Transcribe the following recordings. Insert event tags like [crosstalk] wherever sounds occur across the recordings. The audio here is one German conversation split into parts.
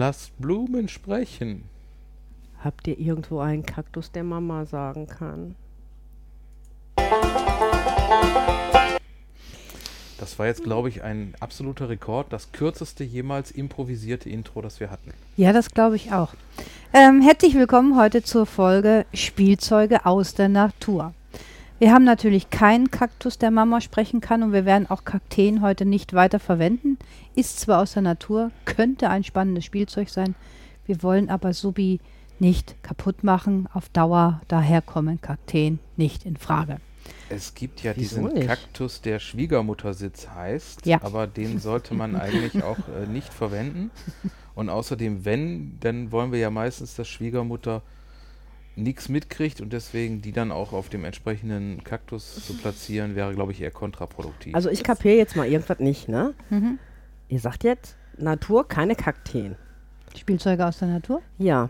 Lass Blumen sprechen. Habt ihr irgendwo einen Kaktus, der Mama sagen kann? Das war jetzt, glaube ich, ein absoluter Rekord. Das kürzeste jemals improvisierte Intro, das wir hatten. Ja, das glaube ich auch. Ähm, herzlich willkommen heute zur Folge Spielzeuge aus der Natur. Wir haben natürlich keinen Kaktus, der Mama sprechen kann und wir werden auch Kakteen heute nicht weiter verwenden. Ist zwar aus der Natur, könnte ein spannendes Spielzeug sein. Wir wollen aber Subi nicht kaputt machen. Auf Dauer daher kommen Kakteen nicht in Frage. Es gibt ja Wieso diesen nicht? Kaktus, der Schwiegermuttersitz heißt, Ja. aber den sollte man eigentlich auch äh, nicht verwenden. Und außerdem, wenn, dann wollen wir ja meistens, dass Schwiegermutter nichts mitkriegt und deswegen die dann auch auf dem entsprechenden Kaktus zu platzieren, wäre, glaube ich, eher kontraproduktiv. Also ich kapiere jetzt mal irgendwas nicht, ne? Mhm. Ihr sagt jetzt, Natur, keine Kakteen. Spielzeuge aus der Natur? Ja,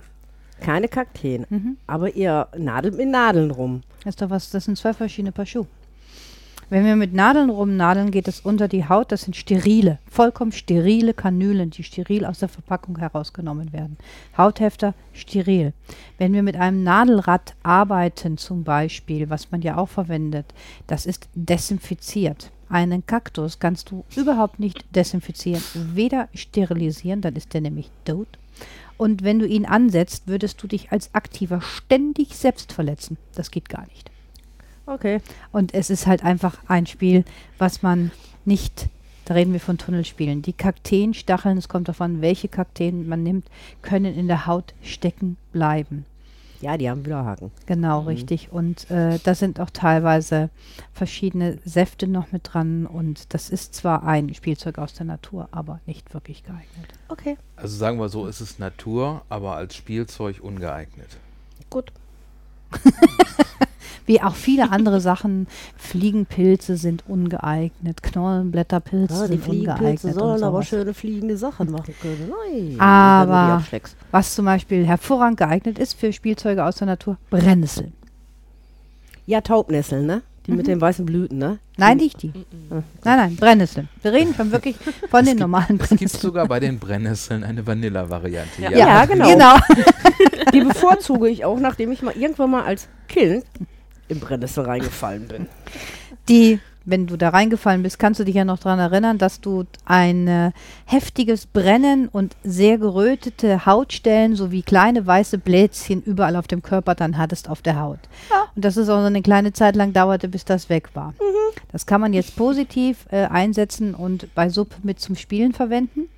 keine Kakteen. Mhm. Aber ihr nadelt mit Nadeln rum. Das ist doch was, das sind zwei verschiedene Paar Schuhe. Wenn wir mit Nadeln rumnadeln, geht es unter die Haut. Das sind sterile, vollkommen sterile Kanülen, die steril aus der Verpackung herausgenommen werden. Hauthefter steril. Wenn wir mit einem Nadelrad arbeiten, zum Beispiel, was man ja auch verwendet, das ist desinfiziert. Einen Kaktus kannst du überhaupt nicht desinfizieren, weder sterilisieren, dann ist der nämlich tot. Und wenn du ihn ansetzt, würdest du dich als Aktiver ständig selbst verletzen. Das geht gar nicht. Okay. Und es ist halt einfach ein Spiel, was man nicht, da reden wir von Tunnelspielen. Die Kakteenstacheln, es kommt davon, welche Kakteen man nimmt, können in der Haut stecken bleiben. Ja, die haben Widerhaken. Genau, richtig. Und äh, da sind auch teilweise verschiedene Säfte noch mit dran. Und das ist zwar ein Spielzeug aus der Natur, aber nicht wirklich geeignet. Okay. also sagen wir so, es ist Natur, aber als Spielzeug ungeeignet. Gut. [laughs] Wie auch viele andere [laughs] Sachen, Fliegenpilze sind ungeeignet, Knollenblätterpilze Ah, die sind Fliegenpilze ungeeignet. sollen aber schöne fliegende Sachen machen können. Nein. Aber-. Was zum Beispiel hervorragend geeignet ist für Spielzeuge aus der Natur, Brennnesseln. Ja, Taubnesseln, ne? Die Mhm. mit den weißen Blüten, ne? Nein, nicht die. Nein, nein, Brennnesseln. Wir reden schon wirklich [laughs] von den gibt- normalen Es gibt Brennnesseln. sogar bei den Brennnesseln eine Vanilla-Variante. Ja. Ja, genau. genau. Die bevorzuge ich auch, nachdem ich mal irgendwann mal als Kind im Brennnessel reingefallen bin. Die, wenn du da reingefallen bist, kannst du dich ja noch daran erinnern, dass du ein äh, heftiges Brennen und sehr gerötete Hautstellen sowie kleine weiße Blätzchen überall auf dem Körper dann hattest auf der Haut. Und dass es auch so eine kleine Zeit lang dauerte, bis das weg war. Das kann man jetzt positiv äh, einsetzen und bei Suppe mit zum Spielen verwenden.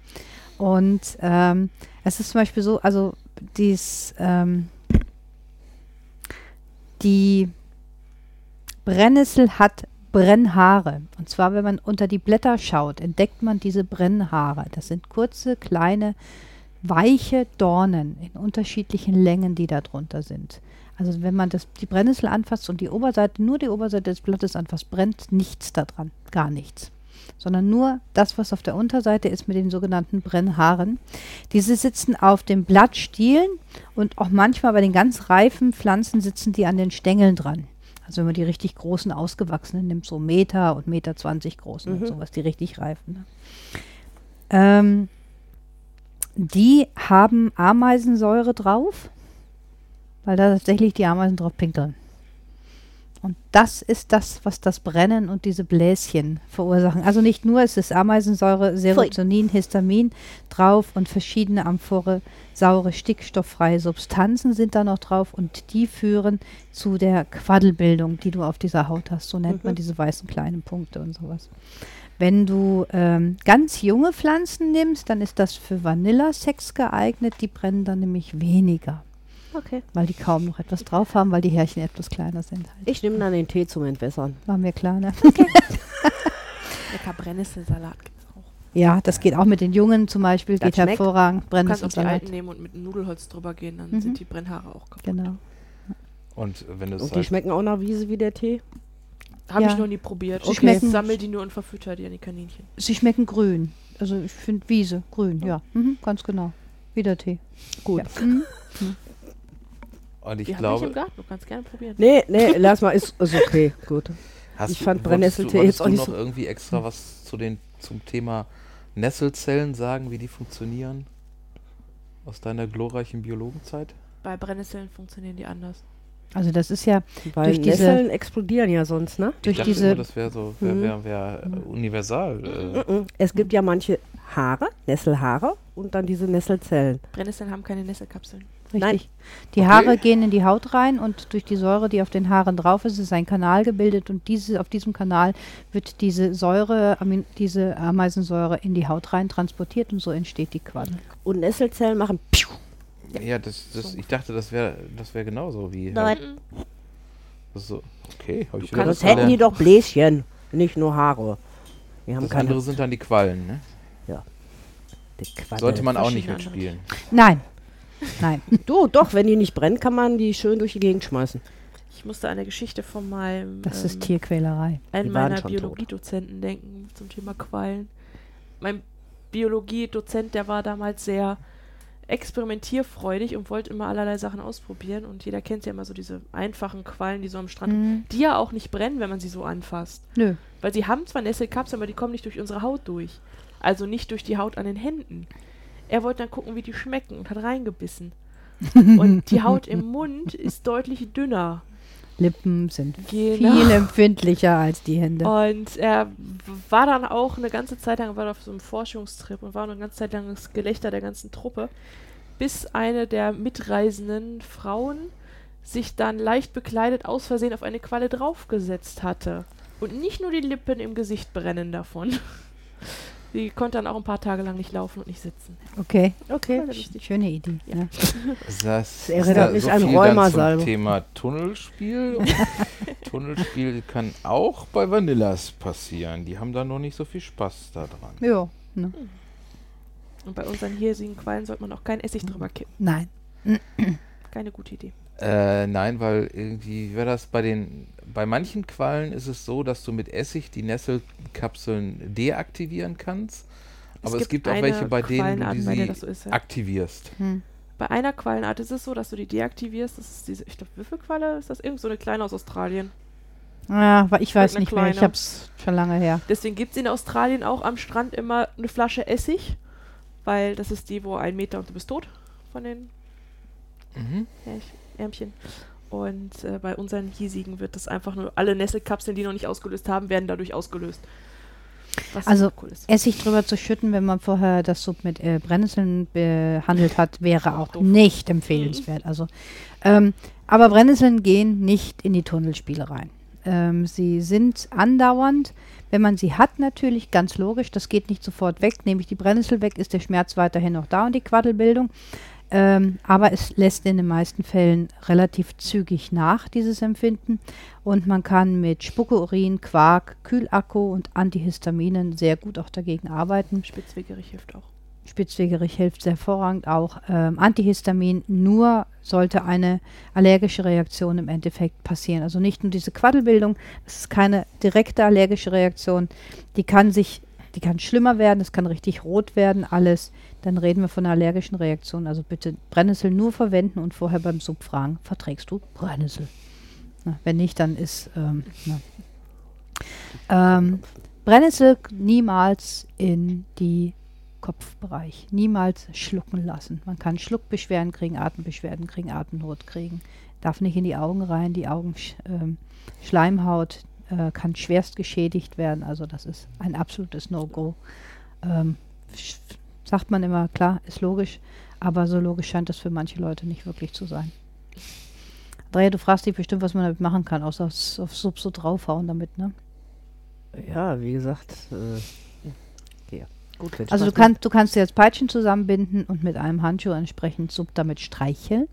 Und ähm, es ist zum Beispiel so, also dies, ähm, die Brennnessel hat Brennhaare. Und zwar, wenn man unter die Blätter schaut, entdeckt man diese Brennhaare. Das sind kurze, kleine, weiche Dornen in unterschiedlichen Längen, die da drunter sind. Also wenn man das, die Brennnessel anfasst und die Oberseite, nur die Oberseite des Blattes anfasst, brennt nichts daran, gar nichts. Sondern nur das, was auf der Unterseite ist mit den sogenannten Brennhaaren. Diese sitzen auf den Blattstielen und auch manchmal bei den ganz reifen Pflanzen sitzen die an den Stängeln dran. Also wenn man die richtig großen, ausgewachsenen nimmt, so Meter und Meter 20 großen und sowas, die richtig reifen. Ne? Ähm, die haben Ameisensäure drauf, weil da tatsächlich die Ameisen drauf pinkeln. Und das ist das, was das Brennen und diese Bläschen verursachen. Also nicht nur, es ist Ameisensäure, Serotonin, Histamin drauf und verschiedene amphore, saure, stickstofffreie Substanzen sind da noch drauf und die führen zu der Quaddelbildung, die du auf dieser Haut hast. So nennt man diese weißen kleinen Punkte und sowas. Wenn du ähm, ganz junge Pflanzen nimmst, dann ist das für Vanillasex geeignet. Die brennen dann nämlich weniger, Okay. weil die kaum noch etwas drauf haben, weil die Härchen etwas kleiner sind. Halt. Ich nehme dann den Tee zum Entwässern. War mir klar, ne? Lecker Brennnesselsalat [laughs] gibt's auch. Ja, das geht auch mit den Jungen zum Beispiel, Das geht schmeckt. hervorragend. Du kannst auch die Brennnesselsalat. alten nehmen und mit Nudelholz drüber gehen, dann Mhm. sind die Brennhaare auch kaputt. Genau. Und wenn es Und die halt, schmecken auch nach Wiese wie der Tee? Habe Ja. ich noch nie probiert. Sie Ich schmecken- sammel die nur und verfütter die an die Kaninchen. Sie schmecken grün. Also ich finde Wiese, grün, ja. Mhm, ganz genau. Wieder Tee. Gut. Ja. Mhm. [laughs] und ich die habe ich im glaube, Garten, du kannst gerne probieren. Nee, nee, lass mal, ist, ist okay, gut. hast ich du- fand Brennnesseltee du, jetzt auch du nicht noch so- irgendwie extra was zu den, zum Thema Nesselzellen sagen, wie die funktionieren? aus deiner glorreichen Biologenzeit? Bei Brennnesseln funktionieren die anders. Also das ist ja Weil Durch diese- Nesseln explodieren ja sonst, ne? durch ich dachte diese immer, das wäre so, wär, Mhm. wär, wär, äh, universal. Äh, Mhm. Es gibt ja manche Haare, Nesselhaare und dann diese Nesselzellen. Brennnesseln haben keine Nesselkapseln. Richtig. Nein. Die Okay. Haare gehen in die Haut rein und durch die Säure, die auf den Haaren drauf ist, ist ein Kanal gebildet und diese, auf diesem Kanal wird diese Säure, diese Ameisensäure in die Haut rein transportiert und so entsteht die Qualle. Und Nesselzellen machen Piu. ja, das, das, ich dachte, das wäre das wär genauso wie. Nein. Mhm. Das so, okay, hab ich Ja, wieder das hätten die doch Bläschen, nicht nur Haare. Die haben Das keine andere sind dann die Quallen, ne? die Qualle. Sollte man auch nicht mitspielen. Nein, nein. [laughs] Du, doch, wenn die nicht brennen, kann man die schön durch die Gegend schmeißen. Ich musste an eine Geschichte von meinem Das ähm, ist Tierquälerei. einen Die waren meiner schon tot. Biologiedozenten denken zum Thema Quallen. Mein Biologiedozent, der war damals sehr experimentierfreudig und wollte immer allerlei Sachen ausprobieren. Und jeder kennt ja immer so diese einfachen Quallen, die so am Strand, Hm, die ja auch nicht brennen, wenn man sie so anfasst. nö. Weil sie haben zwar Nesselkapseln, aber die kommen nicht durch unsere Haut durch. Also nicht durch die Haut an den Händen. Er wollte dann gucken, wie die schmecken und hat reingebissen. [laughs] Und die Haut im Mund ist deutlich dünner. Lippen sind Genau. viel empfindlicher als die Hände. Und er war dann auch eine ganze Zeit lang war auf so einem Forschungstrip und war eine ganze Zeit lang das Gelächter der ganzen Truppe, bis eine der mitreisenden Frauen sich dann leicht bekleidet aus Versehen auf eine Qualle draufgesetzt hatte. Und nicht nur die Lippen im Gesicht brennen davon. Sie konnte dann auch ein paar Tage lang nicht laufen und nicht sitzen. Okay, Okay. Schöne Idee. Ja. Ja. Das erinnert ist mich so an Rheumasalbe. Thema Tunnelspiel. [laughs] Tunnelspiel kann auch bei Vanillas passieren. Die haben da noch nicht so viel Spaß daran. Ja, ne? Und bei unseren hiesigen Quallen sollte man auch kein Essig drüber kippen. Nein. Keine gute Idee. Äh, nein, weil irgendwie wäre das bei den bei manchen Quallen ist es so, dass du mit Essig die Nesselkapseln deaktivieren kannst. Aber es gibt, auch eine welche, bei denen du die sie das so ist, ja. aktivierst. Hm. Bei einer Quallenart ist es so, dass du die deaktivierst. Das ist diese, ich glaube, Würfelqualle ist das? Irgend so eine kleine aus Australien. Ja, wa- ich weiß nicht mehr. Ich kleine. hab's schon lange her. Deswegen gibt es in Australien auch am Strand immer eine Flasche Essig, weil das ist die, wo ein Meter und du bist tot von den Mhm. Ärmchen. Und äh, bei unseren hiesigen wird das einfach nur, alle Nesselkapseln, die noch nicht ausgelöst haben, werden dadurch ausgelöst. Was Also, cool ist. Essig drüber zu schütten, wenn man vorher das Sub mit äh, Brennnesseln behandelt hat, wäre auch Doof. nicht empfehlenswert. Also, ähm, aber Brennnesseln gehen nicht in die Tunnelspiele rein. Ähm, sie sind andauernd, wenn man sie hat, natürlich ganz logisch. Das geht nicht sofort weg. Nehme ich die Brennnessel weg, ist der Schmerz weiterhin noch da und die Quaddelbildung. Ähm, aber es lässt in den meisten Fällen relativ zügig nach, dieses Empfinden. Und man kann mit Spucke, Urin, Quark, Kühlakku und Antihistaminen sehr gut auch dagegen arbeiten. Spitzwegerich hilft auch. Spitzwegerich hilft sehr hervorragend auch. Ähm, Antihistamin, nur sollte eine allergische Reaktion im Endeffekt passieren. Also nicht nur diese Quaddelbildung, das ist keine direkte allergische Reaktion. Die kann sich, die kann schlimmer werden, es kann richtig rot werden, alles. Dann reden wir von einer allergischen Reaktion. Also bitte Brennnessel nur verwenden und vorher beim Sub fragen, verträgst du Brennnessel? Na, wenn nicht, dann ist ähm. Ähm, Brennnessel niemals in die Kopfbereich. Niemals schlucken lassen. Man kann Schluckbeschwerden kriegen, Atembeschwerden kriegen, Atemnot kriegen. Darf nicht in die Augen rein. Die Augenschleimhaut ähm, Schleimhaut, äh, kann schwerst geschädigt werden. Also das ist ein absolutes No-Go. Ähm, sagt man immer, klar, ist logisch. Aber so logisch scheint das für manche Leute nicht wirklich zu sein. Andrea, du fragst dich bestimmt, was man damit machen kann, außer aufs, aufs Sub so draufhauen damit, ne? Ja, wie gesagt, äh, ja. Gut, wenn Also du kannst, du kannst dir jetzt Peitschen zusammenbinden und mit einem Handschuh entsprechend Sub damit streicheln.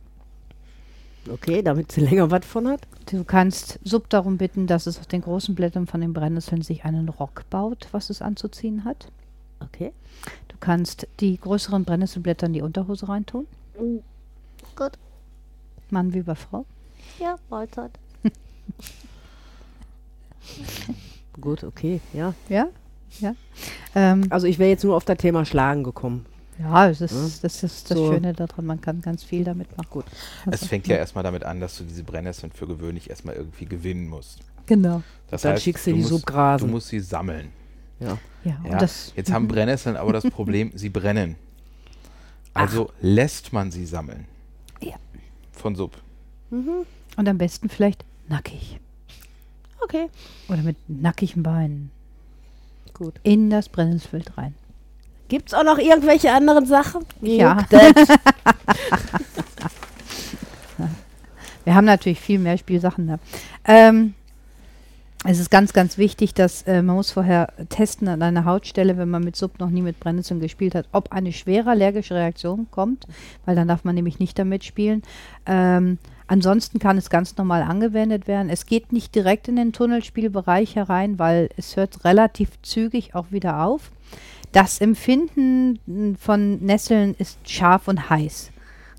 Okay, damit sie länger was von hat. Du kannst Sub darum bitten, dass es auf den großen Blättern von den Brennnesseln sich einen Rock baut, was es anzuziehen hat. Okay. Du kannst die größeren Brennnesselblätter in die Unterhose reintun. Gut. Mann wie bei Frau. Ja, Mahlzeit. [laughs] Gut, okay, ja. Ja? Ja. Ähm, Also ich wäre jetzt nur auf das Thema Schlagen gekommen. ja, es ist, Ja. das ist das So. Schöne daran. Man kann ganz viel damit machen. Gut. Es fängt ja erstmal damit an, dass du diese Brennnesseln für gewöhnlich erstmal irgendwie gewinnen musst. Genau. Das Dann heißt, schickst du die Subgrasen. Du musst sie sammeln. Ja. Ja, Ja, und das, Jetzt haben Brennnesseln aber das [laughs] Problem, sie brennen. Also lässt man sie sammeln. Ja. Von Sub. Und am besten vielleicht nackig. Okay. Oder mit nackigen Beinen. Gut. In das Brennnesselfeld rein. Gibt's auch noch irgendwelche anderen Sachen? Ja. [laughs] Wir haben natürlich viel mehr Spielsachen da. Ähm, es ist ganz, ganz wichtig, dass äh, man muss vorher testen an einer Hautstelle, wenn man mit Sub noch nie mit Brennnesseln gespielt hat, ob eine schwere allergische Reaktion kommt, weil dann darf man nämlich nicht damit spielen. Ähm, ansonsten kann es ganz normal angewendet werden. Es geht nicht direkt in den Tunnelspielbereich herein, weil es hört relativ zügig auch wieder auf. Das Empfinden von Nesseln ist scharf und heiß.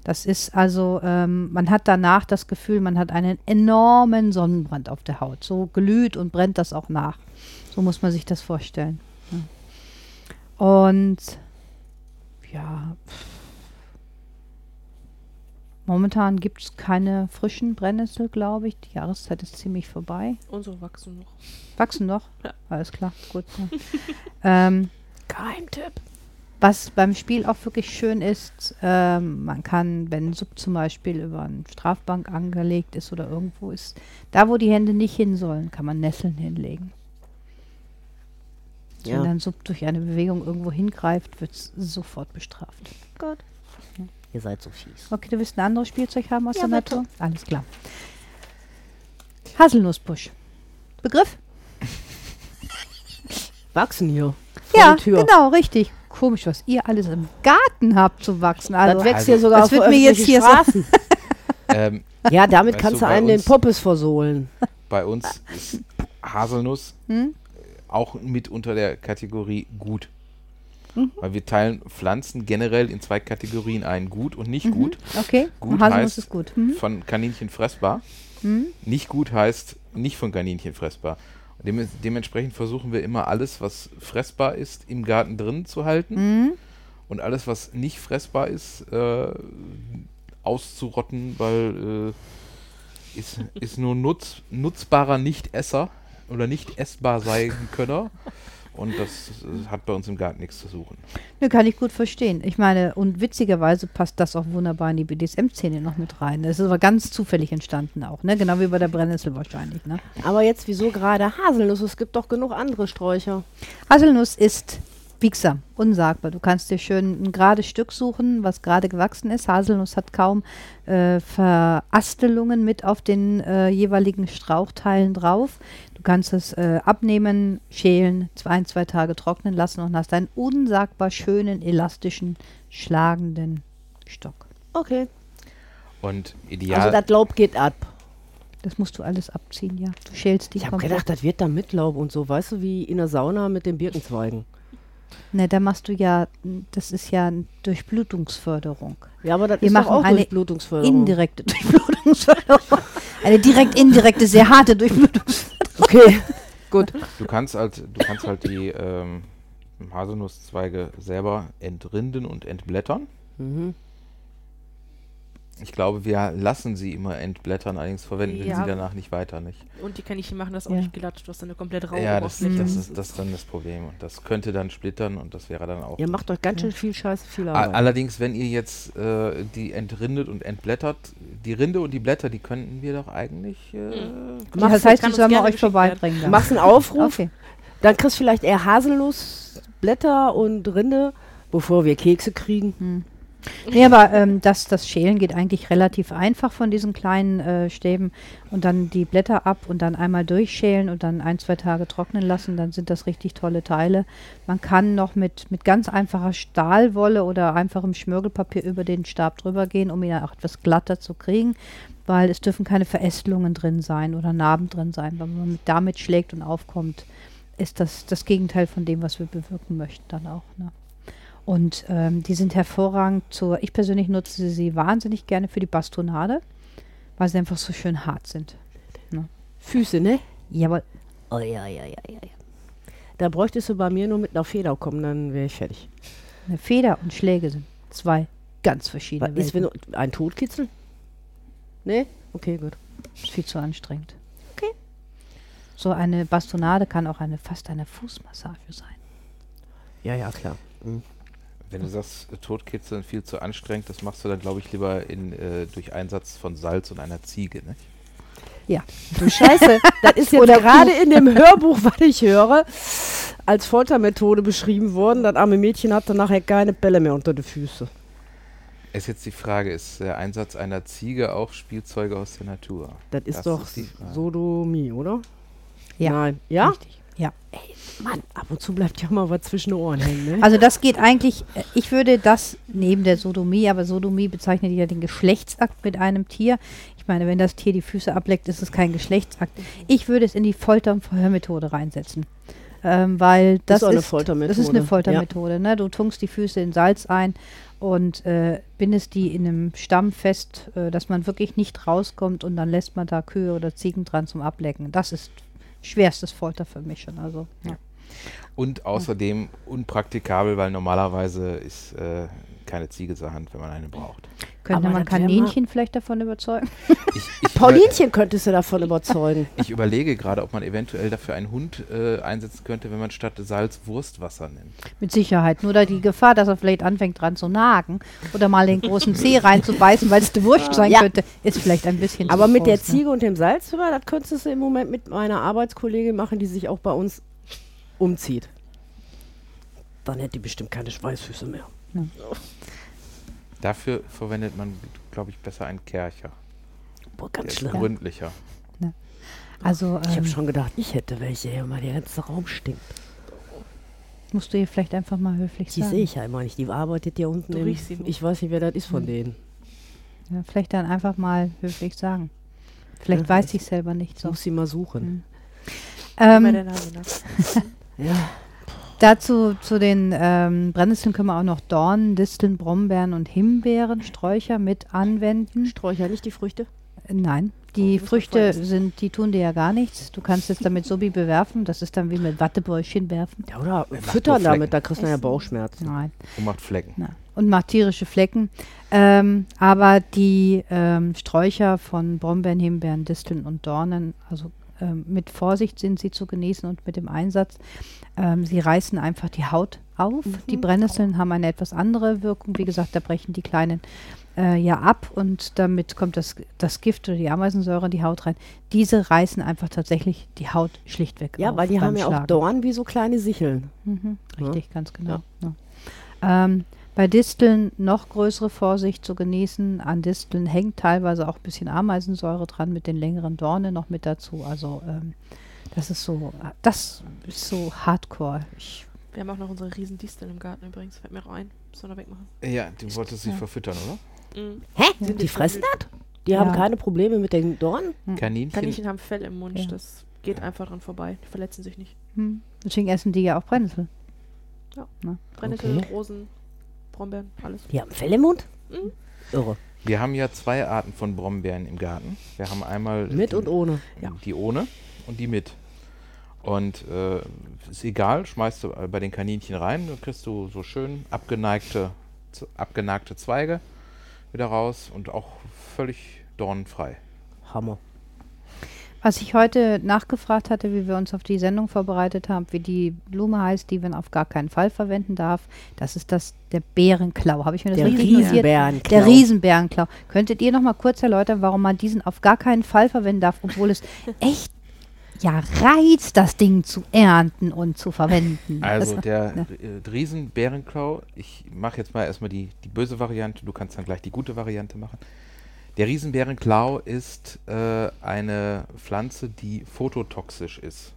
Das ist also, ähm, man hat danach das Gefühl, man hat einen enormen Sonnenbrand auf der Haut. So glüht und brennt das auch nach. So muss man sich das vorstellen. Ja. Und ja, momentan gibt es keine frischen Brennnessel, glaube ich. Die Jahreszeit ist ziemlich vorbei. Unsere wachsen noch. Wachsen noch? Ja. Alles klar, gut. Ja. [laughs] ähm, Geheimtipp. Was beim Spiel auch wirklich schön ist, ähm, man kann, wenn ein Sub zum Beispiel über eine Strafbank angelegt ist oder irgendwo ist, da wo die Hände nicht hin sollen, kann man Nesseln hinlegen. Ja. Wenn ein Sub durch eine Bewegung irgendwo hingreift, wird es sofort bestraft. Gut. Ihr seid so fies. Okay, du willst ein anderes Spielzeug haben aus Ja, der bitte. Natur? Alles klar. Haselnussbusch. Begriff? Wachsen hier. Ja, der Tür. genau, richtig. Komisch, was ihr alles im Garten habt zu wachsen. Also, das wächst also- hier sogar Das auf wird mir jetzt öffentlichen hier Straßen. [laughs] ähm, Ja, damit Weißt kannst du, einen den Poppes versohlen. bei uns ist Haselnuss Hm? auch mit unter der Kategorie gut. Mhm. Weil wir teilen Pflanzen generell in zwei Kategorien ein, gut und nicht gut. Okay, Gut Haselnuss heißt ist gut. Mhm. von Kaninchen fressbar. Mhm. Nicht gut heißt nicht von Kaninchen fressbar. Dem, dementsprechend versuchen wir immer alles, was fressbar ist, im Garten drin zu halten. Mhm. Und alles, was nicht fressbar ist, äh, auszurotten, weil äh, ist, [laughs] ist nur nutz, nutzbarer Nicht-Esser oder nicht essbar sein Könner. [laughs] Und das hat bei uns im Garten nichts zu suchen. Ne, kann ich gut verstehen. Ich meine, und witzigerweise passt das auch wunderbar in die BDSM-Szene noch mit rein. Das ist aber ganz zufällig entstanden auch, ne? Genau wie bei der Brennnessel wahrscheinlich, ne? Aber jetzt, wieso gerade Haselnuss? Es gibt doch genug andere Sträucher. Haselnuss ist biegsam, unsagbar. Du kannst dir schön ein gerades Stück suchen, was gerade gewachsen ist. Haselnuss hat kaum äh, Verastelungen mit auf den äh, jeweiligen Strauchteilen drauf. Du kannst es äh, abnehmen, schälen, zwei, ein, zwei Tage trocknen lassen und hast einen unsagbar schönen, elastischen, schlagenden Stock. Okay. Und Also ideal. das Laub geht ab. Das musst du alles abziehen, ja. Du schälst die Ich habe gedacht, das wird da mit Laub und so. Weißt du, wie in der Sauna mit den Birkenzweigen. Ne, da machst du ja, das ist ja Durchblutungsförderung. Ja, aber das Wir ist doch machen auch eine Durchblutungsförderung. Indirekte [laughs] Durchblutungsförderung. Eine direkt indirekte, sehr harte Durchblutungsförderung. Okay, [laughs] gut. Du kannst halt, du kannst halt die ähm, Haselnusszweige selber entrinden und entblättern. Mhm. Ich glaube, wir lassen sie immer entblättern, allerdings verwenden wir Ja. sie danach nicht weiter nicht. Und die Kaninchen machen das auch Ja. nicht glatt. Du hast eine komplett raue ja, das, das, ist, das ist dann das Problem. Und das könnte dann splittern und das wäre dann auch. Ihr macht euch ganz schön viel Scheiße, viel Arbeit. Allerdings, wenn ihr jetzt äh, die entrindet und entblättert, die Rinde und die Blätter, die könnten wir doch eigentlich. Äh, Mhm. Das heißt, kann sollen wir gerne euch vorbeibringen. Dann. machst einen Aufruf, Okay. dann kriegst du vielleicht eher Haselnussblätter und Rinde, bevor wir Kekse kriegen. Hm. Nee, aber ähm, das, das Schälen geht eigentlich relativ einfach von diesen kleinen äh, Stäben und dann die Blätter ab und dann einmal durchschälen und dann ein, zwei Tage trocknen lassen, dann sind das richtig tolle Teile. Man kann noch mit, mit ganz einfacher Stahlwolle oder einfachem Schmirgelpapier über den Stab drüber gehen, um ihn auch etwas glatter zu kriegen, weil es dürfen keine Verästelungen drin sein oder Narben drin sein. Wenn man mit, damit schlägt und aufkommt, ist das das Gegenteil von dem, was wir bewirken möchten dann auch. Ne? Und ähm, die sind hervorragend zur, ich persönlich nutze sie wahnsinnig gerne für die Bastonade, weil sie einfach so schön hart sind. Füße, ne? Jawohl. Oh ja, ja, ja, ja. Da bräuchtest du bei mir nur mit einer Feder kommen, dann wäre ich fertig. Eine Feder und Schläge sind zwei ganz verschiedene Was ist, wenn du ein Totkitzel? Ne? Okay, gut. ist viel zu anstrengend. Okay. So eine Bastonade kann auch eine fast eine Fußmassage sein. Ja, ja, klar. Mhm. Wenn du sagst, äh, Totkitzeln viel zu anstrengend, das machst du dann, glaube ich, lieber in, äh, durch Einsatz von Salz und einer Ziege, ne? Du Scheiße, das ist jetzt Oder gerade in dem Hörbuch, [laughs] was ich höre, als Foltermethode beschrieben worden. Das arme Mädchen hatte nachher keine Bälle mehr unter den Füßen. Ist jetzt die Frage, ist der Einsatz einer Ziege auch Spielzeuge aus der Natur? Das ist Das doch ist. Sodomie, oder? Ja. Nein. Ja? Richtig. Ja. Mann, ab und zu bleibt ja mal was zwischen den Ohren hängen, ne? Also das geht eigentlich, äh, ich würde das neben der Sodomie, aber Sodomie bezeichnet ja den Geschlechtsakt mit einem Tier. Ich meine, wenn das Tier die Füße ableckt, ist es kein Geschlechtsakt. Ich würde es in die Folter- und Verhörmethode reinsetzen. Ähm, weil das, ist auch eine ist, Foltermethode. das ist eine Ja. Foltermethode. Ne? Du tunkst die Füße in Salz ein und äh, bindest die in einem Stamm fest, äh, dass man wirklich nicht rauskommt und dann lässt man da Kühe oder Ziegen dran zum Ablecken. Das ist schwerstes Folter für mich schon. Also, ja. Und außerdem unpraktikabel, weil normalerweise ist äh, keine Ziege zur Hand, wenn man eine braucht. Könnte Aber man Kaninchen vielleicht davon überzeugen? [laughs] Ich, ich, [laughs] Paulinchen könntest du davon überzeugen. [laughs] ich überlege gerade, ob man eventuell dafür einen Hund äh, einsetzen könnte, wenn man statt Salz Wurstwasser nimmt. Mit Sicherheit. Nur da die Gefahr, dass er vielleicht anfängt dran zu nagen oder mal den großen Zeh reinzubeißen, weil es die Wurst sein Ja. könnte, ist vielleicht ein bisschen Aber zu mit der groß, ne? Ziege und dem Salzwürmer, das könntest du im Moment mit meiner Arbeitskollegin machen, die sich auch bei uns umzieht. Dann hätte die bestimmt keine Schweißfüße mehr. Dafür verwendet man, glaube ich, besser einen Kercher. Boah, Der ganz ist schlimm. gründlicher. Also Ich habe ähm, schon gedacht, ich hätte welche. Ja, mal der ganze Raum stinkt. musst du ihr vielleicht einfach mal höflich Die sagen. sehe ich ja immer nicht. Die arbeitet ja unten. Du im- riechst sie ich weiß nicht, wer das ist von Hm. denen. Ja, vielleicht dann einfach mal höflich sagen. Vielleicht Ja, weiß ich selber nicht Ich so. muss sie mal suchen. Immer Ähm, nach. [laughs] Ja. Dazu zu den ähm, Brennnesseln können wir auch noch Dornen, Disteln, Brombeeren und Himbeeren, Sträucher mit anwenden. Sträucher, nicht die Früchte? Äh, Nein, Oh, die man Früchte sind, die tun dir ja gar nichts. Du kannst es damit so wie bewerfen. Das ist dann wie mit Wattebäuschen werfen. Ja, oder füttern damit, da kriegst du ja. Bauchschmerzen. Nein. Und macht Flecken. Na, und macht tierische Flecken. Ähm, aber die ähm, Sträucher von Brombeeren, Himbeeren, Disteln und Dornen, also ähm, mit Vorsicht sind sie zu genießen und mit dem Einsatz. Ähm, sie reißen einfach die Haut auf. Die Brennnesseln haben eine etwas andere Wirkung. Wie gesagt, da brechen die kleinen äh, ja ab und damit kommt das, das Gift oder die Ameisensäure in die Haut rein. Diese reißen einfach tatsächlich die Haut schlicht weg. Ja, auf weil die haben ja auch. Dornen wie so kleine Sicheln. Mhm, Ja. richtig, ganz genau. Ja. Ähm, bei Disteln noch größere Vorsicht zu genießen. An Disteln hängt teilweise auch ein bisschen Ameisensäure dran mit den längeren Dornen noch mit dazu. Also ähm, das ist so, das ist so Hardcore. Ich, Wir haben auch noch unsere riesen Disteln im Garten übrigens. Fällt mir auch ein. Müssen wir wegmachen. Ja, du wolltest sie Ja. verfüttern, oder? Mhm. Hä? Sind Die die fressen das? Die haben Ja. keine Probleme mit den Dornen? Kaninchen. Kaninchen haben Fell im Mund. Ja. Das geht einfach dran vorbei. Die verletzen sich nicht. hm, deswegen essen die ja auch Brennnessel. Brennnessel, Okay. Rosen, Brombeeren, alles. Die haben Fell im Mund? Mhm. Irre. Wir haben ja zwei Arten von Brombeeren im Garten. Wir haben einmal Mit die, und ohne. Ja. die ohne und die mit. Und äh, ist egal, schmeißt du äh, bei den Kaninchen rein, dann kriegst du so schön abgeneigte, abgenagte Zweige wieder raus und auch völlig dornenfrei. Hammer. Was ich heute nachgefragt hatte, wie wir uns auf die Sendung vorbereitet haben, wie die Blume heißt, die man auf gar keinen Fall verwenden darf, das ist das der Bärenklau. Habe ich mir das Der richtig notiert? Riesenbärenklau. Der Riesenbärenklau. Könntet ihr noch mal kurz erläutern, warum man diesen auf gar keinen Fall verwenden darf, obwohl es [laughs] echt ja reizt, das Ding zu ernten und zu verwenden. Also Das- der äh, Riesenbärenklau, ich mache jetzt mal erstmal die, die böse Variante, du kannst dann gleich die gute Variante machen. Der Riesenbärenklau ist äh, eine Pflanze, die phototoxisch ist.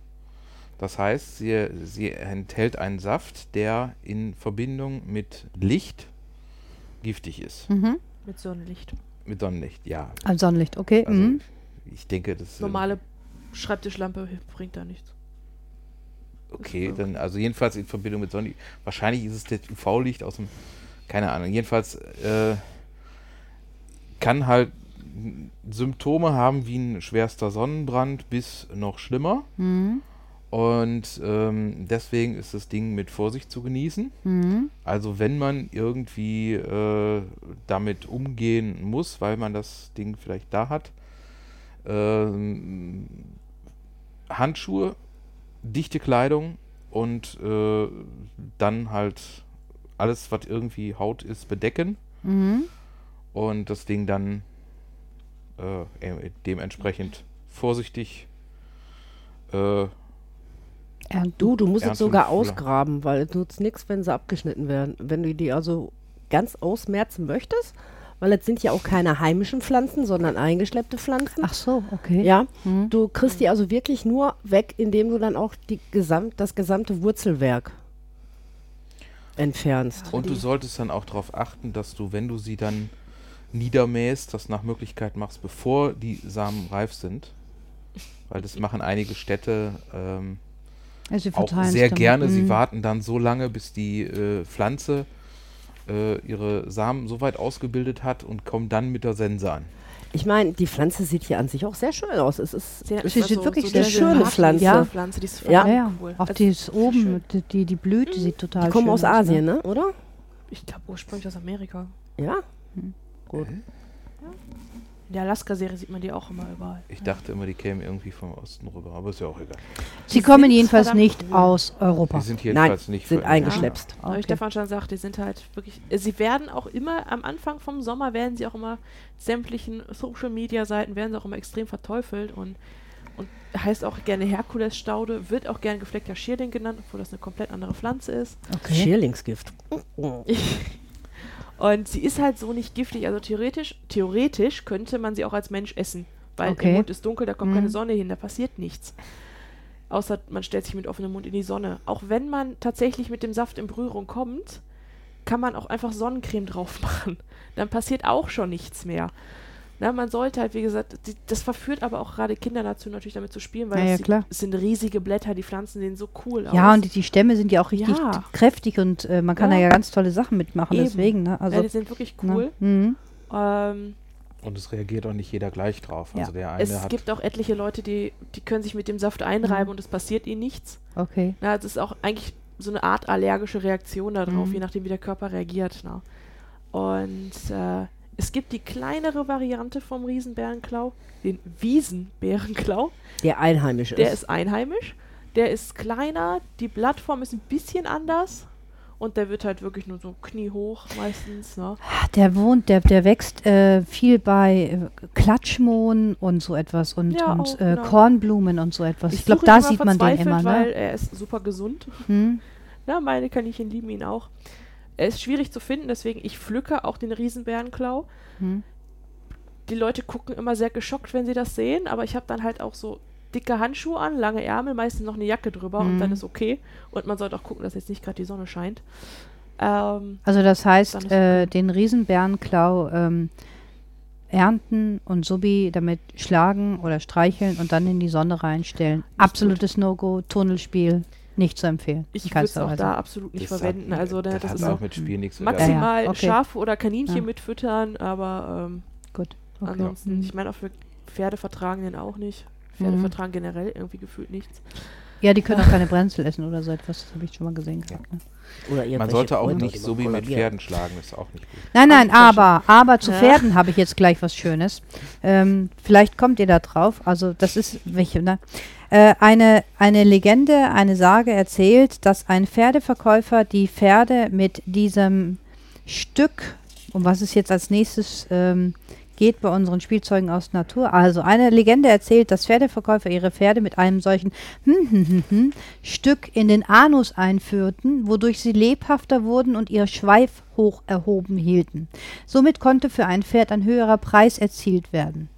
Das heißt, sie, sie enthält einen Saft, der in Verbindung mit Licht giftig ist. Mhm. Mit Sonnenlicht. Mit Sonnenlicht, ja. Am Sonnenlicht, okay. Also mhm. ich denke, das Normale Schreibtischlampe bringt da nichts. Okay, dann also jedenfalls in Verbindung mit Sonnenlicht. Wahrscheinlich ist es das UV-Licht aus dem, keine Ahnung. Jedenfalls äh, kann halt Symptome haben wie ein schwerster Sonnenbrand bis noch schlimmer. Mhm. Und ähm, deswegen ist das Ding mit Vorsicht zu genießen. Mhm. Also wenn man irgendwie äh, damit umgehen muss, weil man das Ding vielleicht da hat, ähm, Handschuhe, dichte Kleidung und äh, dann halt alles, was irgendwie Haut ist, bedecken Mhm. Und das Ding dann äh, äh, dementsprechend vorsichtig äh. Du, du musst es sogar ausgraben, weil es nutzt nichts, wenn sie abgeschnitten werden. Wenn du die also ganz ausmerzen möchtest, weil es sind ja auch keine heimischen Pflanzen, sondern eingeschleppte Pflanzen. Ach so, okay. Ja, Mhm. du kriegst die also wirklich nur weg, indem du dann auch die gesamt, das gesamte Wurzelwerk entfernst. Und du solltest dann auch darauf achten, dass du, wenn du sie dann niedermähst, das nach Möglichkeit machst, bevor die Samen reif sind. Weil das machen einige Städte ähm, Also sie auch sehr dann. gerne. Sie Mhm. warten dann so lange, bis die äh, Pflanze äh, ihre Samen so weit ausgebildet hat und kommen dann mit der Sense an. Ich meine, die Pflanze sieht hier an sich auch sehr schön aus. Es ist Sehr, Sie sieht wirklich sehr eine schöne Pflanze. Ja. Pflanze, die ist Ja. Ja, ja. cool. Auch Also, die ist oben, schön. die, die, Blüte sieht total die kommen schön aus aus, Asien, ne? Oder? Ich glaube ursprünglich aus Amerika. Ja. Gut. In der Alaska-Serie sieht man die auch immer überall. Ich dachte immer, die kämen irgendwie vom Osten rüber, aber ist ja auch egal. Sie Die kommen jedenfalls nicht cool. aus Europa. Die sind Nein, jedenfalls nicht sind eingeschleppt. Aber wie Okay. Stefan schon sagt, die sind halt wirklich. Sie werden auch immer, am Anfang vom Sommer werden sie auch immer sämtlichen Social Media Seiten werden sie auch immer extrem verteufelt und, und heißt auch gerne Herkulesstaude, wird auch gern gefleckter Schierling genannt, obwohl das eine komplett andere Pflanze ist. Okay. Schierlingsgift. [laughs] [laughs] Und sie ist halt so nicht giftig. Also theoretisch, theoretisch könnte man sie auch als Mensch essen. Weil Okay. der Mund ist dunkel, da kommt Mhm. keine Sonne hin, da passiert nichts. Außer man stellt sich mit offenem Mund in die Sonne. Auch wenn man tatsächlich mit dem Saft in Berührung kommt, kann man auch einfach Sonnencreme drauf [laughs] machen. Dann passiert auch schon nichts mehr. Na, man sollte halt, wie gesagt, die, das verführt aber auch gerade Kinder dazu, natürlich damit zu spielen, weil Ja, ja, es, sieht- klar. es sind riesige Blätter, die Pflanzen sehen so cool aus. Ja, und die, die Stämme sind ja auch richtig Ja. kräftig und äh, man kann Ja. da ja ganz tolle Sachen mitmachen, Eben. deswegen. Ne? Also, ja, die sind wirklich ne? cool. Mhm. Ähm, Und es reagiert auch nicht jeder gleich drauf. Ja. Also der eine Es hat gibt auch etliche Leute, die, die können sich mit dem Saft einreiben Mhm. und es passiert ihnen nichts. Okay. Na, es ist auch eigentlich so eine Art allergische Reaktion darauf, Mhm. je nachdem, wie der Körper reagiert. Na. Und äh, es gibt die kleinere Variante vom Riesenbärenklau, den Wiesenbärenklau. Der einheimisch ist. Der ist einheimisch. Der ist kleiner, die Blattform ist ein bisschen anders. Und der wird halt wirklich nur so kniehoch meistens. Ne? Der wohnt, der, der wächst äh, viel bei äh, Klatschmohn und so etwas und, Ja, und auch, äh, genau. Kornblumen und so etwas. Ich, glaube, suche da sieht man den immer, Weil ne? er ist super gesund. Hm? Ja, meine Kaninchen lieben ihn auch. Er ist schwierig zu finden, deswegen ich pflücke auch den Riesenbärenklau. Hm? Die Leute gucken immer sehr geschockt, wenn sie das sehen, aber ich habe dann halt auch so dicke Handschuhe an, lange Ärmel, meistens noch eine Jacke drüber und Mhm. dann ist okay. Und man sollte auch gucken, dass jetzt nicht gerade die Sonne scheint. Ähm, Also das heißt, ist äh, okay. den Riesenbärenklau ähm, ernten und Subi damit schlagen oder streicheln und dann in die Sonne reinstellen. Absolutes No-Go, Tunnelspiel, nicht zu empfehlen. ich würde es auch Weise. da absolut nicht das verwenden. hat, also da, das, das hat ist auch mit Spiel nichts zu maximal Ja, ja, okay. Schafe oder Kaninchen Ja. mitfüttern, aber ähm, Gut. Okay. ansonsten, Mhm. ich meine auch für Pferde vertragen den auch nicht. Pferde Mhm. vertragen generell irgendwie gefühlt nichts. Ja, die können auch [laughs] keine Brenzel essen oder so etwas. Das habe ich schon mal gesehen. gehabt, ne? Oder Man sollte auch Kräuter, nicht so wie mit. Pferden schlagen, ist auch nicht gut. Nein, nein, aber, aber zu Ja. Pferden habe ich jetzt gleich was Schönes. Ähm, vielleicht kommt ihr da drauf. Also das ist welche, ne? Äh, eine, eine Legende, eine Sage erzählt, dass ein Pferdeverkäufer die Pferde mit diesem Stück, um was es jetzt als nächstes ähm, geht bei unseren Spielzeugen aus Natur. Also eine Legende erzählt, dass Pferdeverkäufer ihre Pferde mit einem solchen Stück in den Anus einführten, wodurch sie lebhafter wurden und ihr Schweif hoch erhoben hielten. Somit konnte für ein Pferd ein höherer Preis erzielt werden.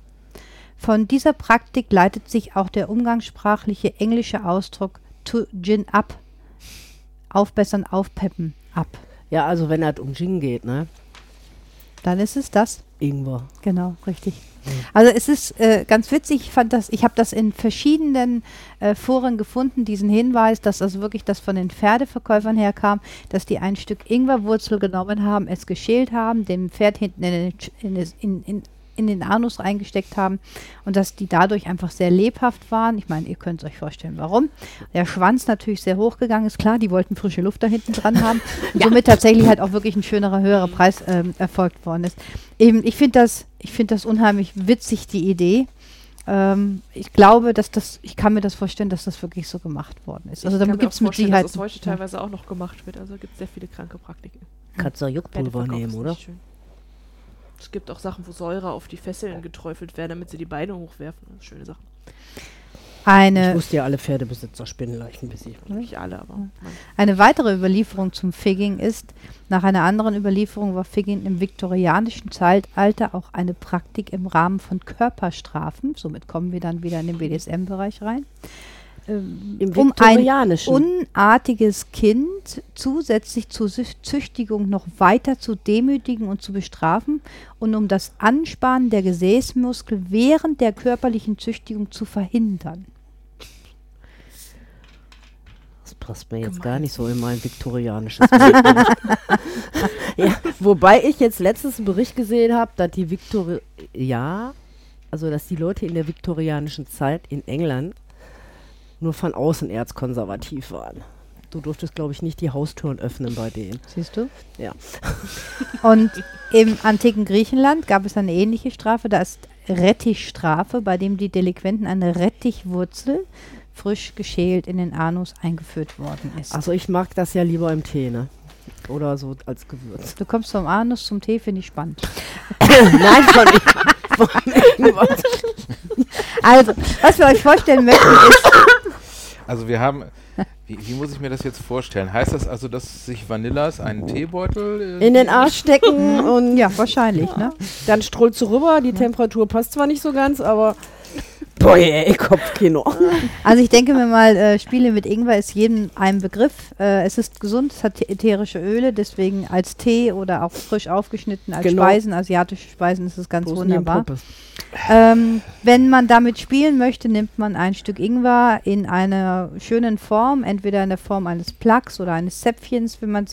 Von dieser Praktik leitet sich auch der umgangssprachliche englische Ausdruck to gin up, aufbessern, aufpeppen, ab. Ja, also wenn es um Gin geht, ne? Dann ist es das. Ingwer. Genau, richtig. Also es ist äh, ganz witzig, ich fand das, ich habe das in verschiedenen äh, Foren gefunden, diesen Hinweis, dass also wirklich das von den Pferdeverkäufern herkam, dass die ein Stück Ingwerwurzel genommen haben, es geschält haben, dem Pferd hinten in in, das- in, in, in den Anus reingesteckt haben und dass die dadurch einfach sehr lebhaft waren. Ich meine, ihr könnt euch vorstellen, warum. Der Schwanz natürlich sehr hochgegangen ist, klar, die wollten frische Luft da hinten dran haben. [laughs] Und somit tatsächlich halt auch wirklich ein schönerer, höherer Preis ähm, erfolgt worden ist. Eben, ich finde das, ich finde das unheimlich witzig, die Idee. Ähm, ich glaube, dass das, ich kann mir das vorstellen, dass das wirklich so gemacht worden ist. Also damit gibt auch es mit Sicherheit. Dass es heute ja. teilweise auch noch gemacht wird. Also gibt es sehr viele kranke Praktiken. Kannst du Juckpulver Pferdeverkauf nehmen, oder? schön. Es gibt auch Sachen, wo Säure auf die Fesseln geträufelt werden, damit sie die Beine hochwerfen. Schöne Sachen. Ich Eine, wusste ja, alle Pferdebesitzer spinnen Leichenbissig. Nicht alle, aber eine weitere Überlieferung zum Figging ist, nach einer anderen Überlieferung war Figging im viktorianischen Zeitalter auch eine Praktik im Rahmen von Körperstrafen. Somit kommen wir dann wieder in den BDSM-Bereich rein. Im um ein unartiges Kind zusätzlich zur Zü- Züchtigung noch weiter zu demütigen und zu bestrafen und um das Anspannen der Gesäßmuskel während der körperlichen Züchtigung zu verhindern. Das passt mir jetzt Gemein. gar nicht so in mein viktorianisches Bild. [laughs] ja, wobei ich jetzt letztens einen Bericht gesehen habe, dass die Viktori ja, also dass die Leute in der viktorianischen Zeit in England nur von außen erzkonservativ waren. Du durftest, glaube ich, nicht die Haustüren öffnen bei denen. Siehst du? Ja. [laughs] Und im antiken Griechenland gab es eine ähnliche Strafe. Da ist Rettichstrafe, bei dem die Delinquenten eine Rettichwurzel frisch geschält in den Anus eingeführt worden ist. Also ich mag das ja lieber im Tee, ne? Oder so als Gewürz. Du kommst vom Anus zum Tee, finde ich spannend. [laughs] Nein, von, von irgendwas. Also, was wir euch vorstellen möchten, ist, Also wir haben, wie, wie muss ich mir das jetzt vorstellen? Heißt das also, dass sich Vanillas einen Teebeutel äh, In den Arsch stecken und ja, wahrscheinlich, ne? Dann strollst du rüber, die Temperatur passt zwar nicht so ganz, aber boah, ey, Kopfkino. [laughs] Also ich denke mir mal, äh, Spiele mit Ingwer ist jedem ein Begriff. Äh, es ist gesund, es hat ätherische Öle, deswegen als Tee oder auch frisch aufgeschnitten als Genau. Speisen, asiatische Speisen ist es ganz im wunderbar. Ähm, wenn man damit spielen möchte, nimmt man ein Stück Ingwer in einer schönen Form, entweder in der Form eines Plugs oder eines Zäpfchens, wenn man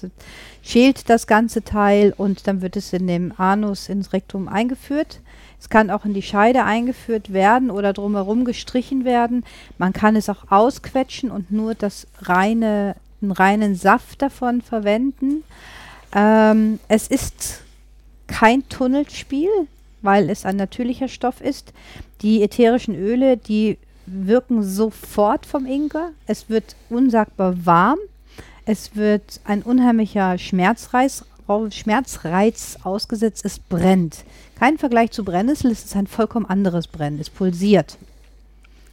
schält das ganze Teil und dann wird es in dem Anus ins Rektum eingeführt. Es kann auch in die Scheide eingeführt werden oder drumherum gestrichen werden. Man kann es auch ausquetschen und nur das reine, den reinen Saft davon verwenden. Ähm, es ist kein Tunnelspiel, weil es ein natürlicher Stoff ist. Die ätherischen Öle, die wirken sofort vom Ingwer. Es wird unsagbar warm. Es wird ein unheimlicher Schmerzreiz, Schmerzreiz ausgesetzt. Es brennt. Kein Vergleich zu Brennnessel, es ist ein vollkommen anderes Brennen. Es pulsiert.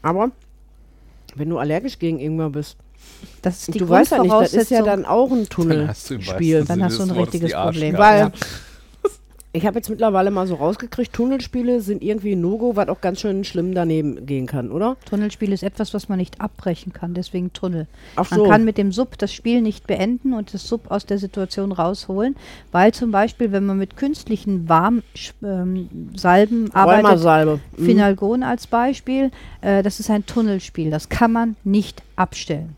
Aber wenn du allergisch gegen Ingwer bist, Das ist die du weißt ja nicht, das ist ja Grundvoraussetzung. dann auch ein Dann hast du Tunnelspiel. Dann hast du ein richtiges Problem. Weil Ja. Ich habe jetzt mittlerweile mal so rausgekriegt, Tunnelspiele sind irgendwie ein No-Go, was auch ganz schön schlimm daneben gehen kann, oder? Tunnelspiel ist etwas, was man nicht abbrechen kann, deswegen Tunnel. Ach Man so. kann mit dem Sub das Spiel nicht beenden und das Sub aus der Situation rausholen, weil zum Beispiel, wenn man mit künstlichen Warmsalben ähm, arbeitet. Mhm. Finalgon als Beispiel, äh, das ist ein Tunnelspiel, das kann man nicht abstellen.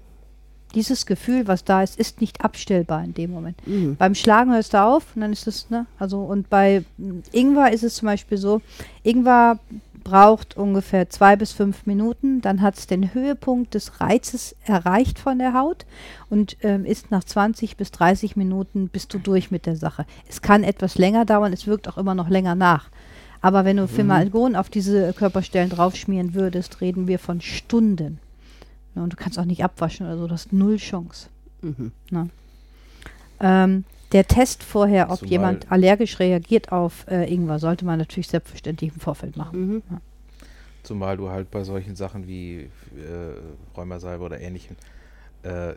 Dieses Gefühl, was da ist, ist nicht abstellbar in dem Moment. Mhm. Beim Schlagen hörst du auf und dann ist es, ne, also und bei Ingwer ist es zum Beispiel so, Ingwer braucht ungefähr zwei bis fünf Minuten, dann hat es den Höhepunkt des Reizes erreicht von der Haut und ähm, ist nach 20 bis 30 Minuten bist du durch mit der Sache. Es kann etwas länger dauern, es wirkt auch immer noch länger nach. Aber wenn du Firmalgon auf diese Körperstellen draufschmieren würdest, reden wir von Stunden. Ja, und du kannst auch nicht abwaschen oder so, du hast null Chance. Mhm. Ähm, der Test vorher, ob Zumal- jemand allergisch reagiert auf äh, Ingwer, sollte man natürlich selbstverständlich im Vorfeld machen. Mhm. Zumal du halt bei solchen Sachen wie äh, Rheumasalbe oder ähnlichem äh,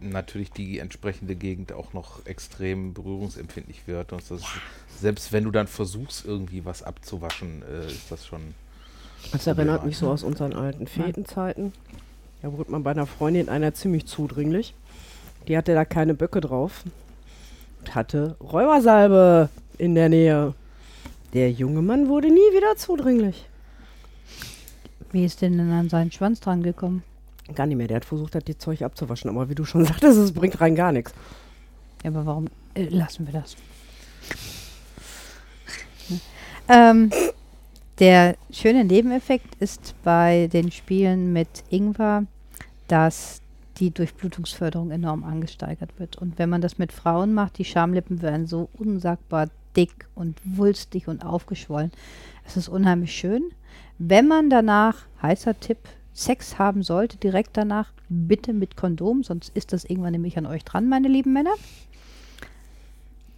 natürlich die entsprechende Gegend auch noch extrem berührungsempfindlich wird. Und das ist, selbst wenn du dann versuchst, irgendwie was abzuwaschen, äh, ist das schon. Das erinnert mich so aus unseren alten Fetenzeiten. Da wurde man bei einer Freundin einer ziemlich zudringlich. Die hatte da keine Böcke drauf und hatte Räubersalbe in der Nähe. Der junge Mann wurde nie wieder zudringlich. Wie ist denn denn an seinen Schwanz dran gekommen? Gar nicht mehr. Der hat versucht, die Zeug abzuwaschen. Aber wie du schon [laughs] sagtest, es bringt rein gar nichts. Ja, aber warum äh, lassen wir das? Ähm, der schöne Nebeneffekt ist bei den Spielen mit Ingwer, dass die Durchblutungsförderung enorm angesteigert wird. Und wenn man das mit Frauen macht, die Schamlippen werden so unsagbar dick und wulstig und aufgeschwollen. Es ist unheimlich schön. Wenn man danach, heißer Tipp, Sex haben sollte, direkt danach, bitte mit Kondom, sonst ist das irgendwann nämlich an euch dran, meine lieben Männer.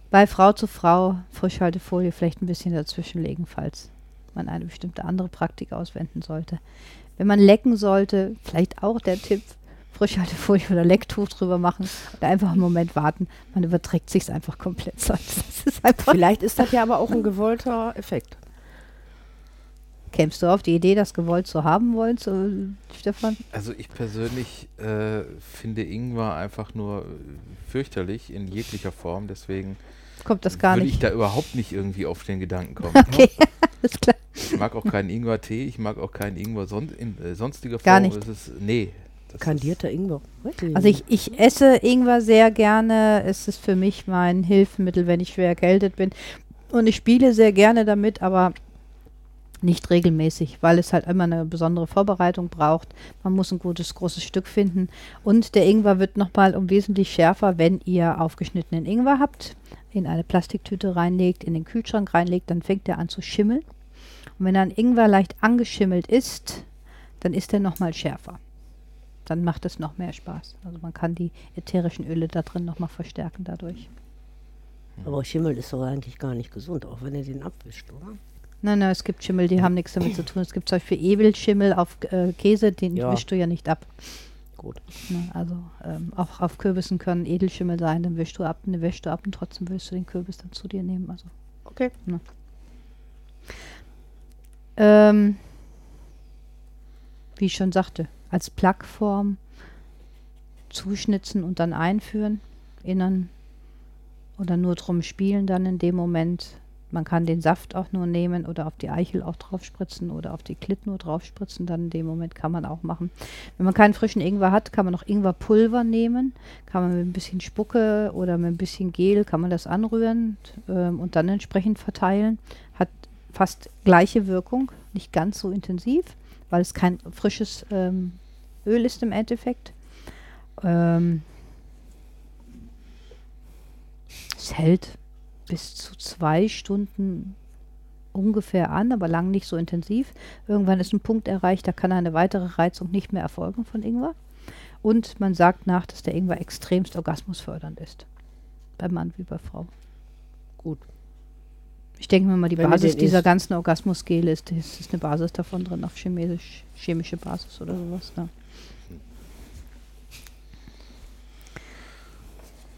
bei Frau zu Frau Frischhaltefolie vielleicht ein bisschen dazwischen legen, falls man eine bestimmte andere Praktik auswenden sollte. Wenn man lecken sollte, vielleicht auch der Tipp, Frischhaltefolie oder Lecktuch drüber machen und einfach einen Moment warten. Man überträgt sich einfach komplett [laughs] ist einfach Vielleicht ist das ja aber auch ein gewollter Effekt. Kämst du auf die Idee, das gewollt zu haben wollen, so, Stefan? Also ich persönlich äh, finde Ingwer einfach nur fürchterlich in jeglicher Form, deswegen Kommt das gar würde nicht. ich da überhaupt nicht irgendwie auf den Gedanken kommen. [laughs] Okay, [laughs] alles klar. Ich mag auch keinen Ingwer-Tee, ich mag auch keinen Ingwer son in äh, sonstiger Form. Gar nicht. Es ist, nee. das Kandierter Ingwer. Wirklich? Also ich, ich esse Ingwer sehr gerne. Es ist für mich mein Hilfsmittel, wenn ich schwer erkältet bin. Und ich spiele sehr gerne damit, aber nicht regelmäßig, weil es halt immer eine besondere Vorbereitung braucht. Man muss ein gutes, großes Stück finden. Und der Ingwer wird nochmal um wesentlich schärfer, wenn ihr aufgeschnittenen Ingwer habt, in eine Plastiktüte reinlegt, in den Kühlschrank reinlegt, dann fängt er an zu schimmeln. Und wenn ein Ingwer leicht angeschimmelt ist, dann ist er nochmal schärfer dann macht es noch mehr Spaß. Also man kann die ätherischen Öle da drin nochmal verstärken dadurch. aber Schimmel ist doch eigentlich gar nicht gesund, auch wenn er den abwischt, oder? Nein, nein, es gibt Schimmel, die haben nichts damit zu tun. Es gibt zum Beispiel Ebelschimmel auf äh, Käse, den Ja. wischst du ja nicht ab. Gut. Ne? Also ähm, auch auf Kürbissen können Edelschimmel sein, dann wischst du ab, ne, wäschst du ab und trotzdem willst du den Kürbis dann zu dir nehmen. Also Okay. Ähm, wie ich schon sagte, als Plackform zuschnitzen und dann einführen, innen oder nur drum spielen dann in dem Moment. Man kann den Saft auch nur nehmen oder auf die Eichel auch drauf spritzen oder auf die Klit nur drauf spritzen. Dann in dem Moment kann man auch machen. Wenn man keinen frischen Ingwer hat, kann man noch Ingwerpulver nehmen. Kann man mit ein bisschen Spucke oder mit ein bisschen Gel kann man das anrühren ähm, und dann entsprechend verteilen. Hat fast gleiche Wirkung, nicht ganz so intensiv, weil es kein frisches ähm, Öl ist im Endeffekt. Ähm, es hält bis zu zwei Stunden ungefähr an, aber lang nicht so intensiv. Irgendwann ist ein Punkt erreicht, da kann eine weitere Reizung nicht mehr erfolgen von Ingwer. Und man sagt nach, dass der Ingwer extremst orgasmusfördernd ist. Bei Mann wie bei Frau. Gut. Ich denke mir mal, die Wenn Basis dieser isst. ganzen Orgasmusgele ist, ist, ist eine Basis davon drin, auf chemisch, chemische Basis oder sowas. Ne?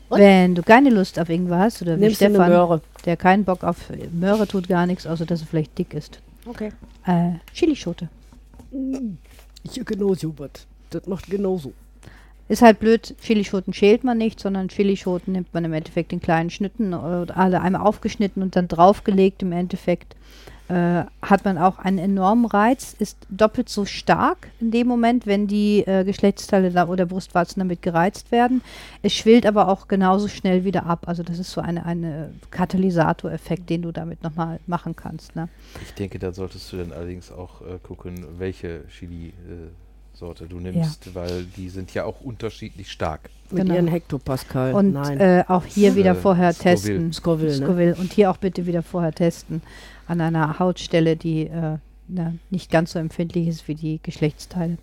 Und? Wenn du keine Lust auf Ingwer hast oder wie Nimmst eine Stefan, Möhre. der keinen Bock auf Möhre tut gar nichts, außer dass er vielleicht dick ist. Okay. Äh, Chilischote. Ich genauso was. Das macht genauso. Ist halt blöd, Chilischoten schält man nicht, sondern Chilischoten nimmt man im Endeffekt in kleinen Schnitten oder alle einmal aufgeschnitten und dann draufgelegt im Endeffekt. Äh, hat man auch einen enormen Reiz, ist doppelt so stark in dem Moment, wenn die äh, Geschlechtsteile oder Brustwarzen damit gereizt werden. Es schwillt aber auch genauso schnell wieder ab. Also das ist so eine, eine Katalysatoreffekt, den du damit nochmal machen kannst. Ne? Ich denke, da solltest du dann allerdings auch äh, gucken, welche Chili-Sorte du nimmst, weil die sind ja auch unterschiedlich stark. Mit Genau. ihren Hektopascal. Und Nein. äh, auch hier wieder Äh, vorher Scoville. testen. Scoville, ne? Scoville. Und hier auch bitte wieder vorher testen an einer Hautstelle, die äh, na, nicht ganz so empfindlich ist wie die Geschlechtsteile.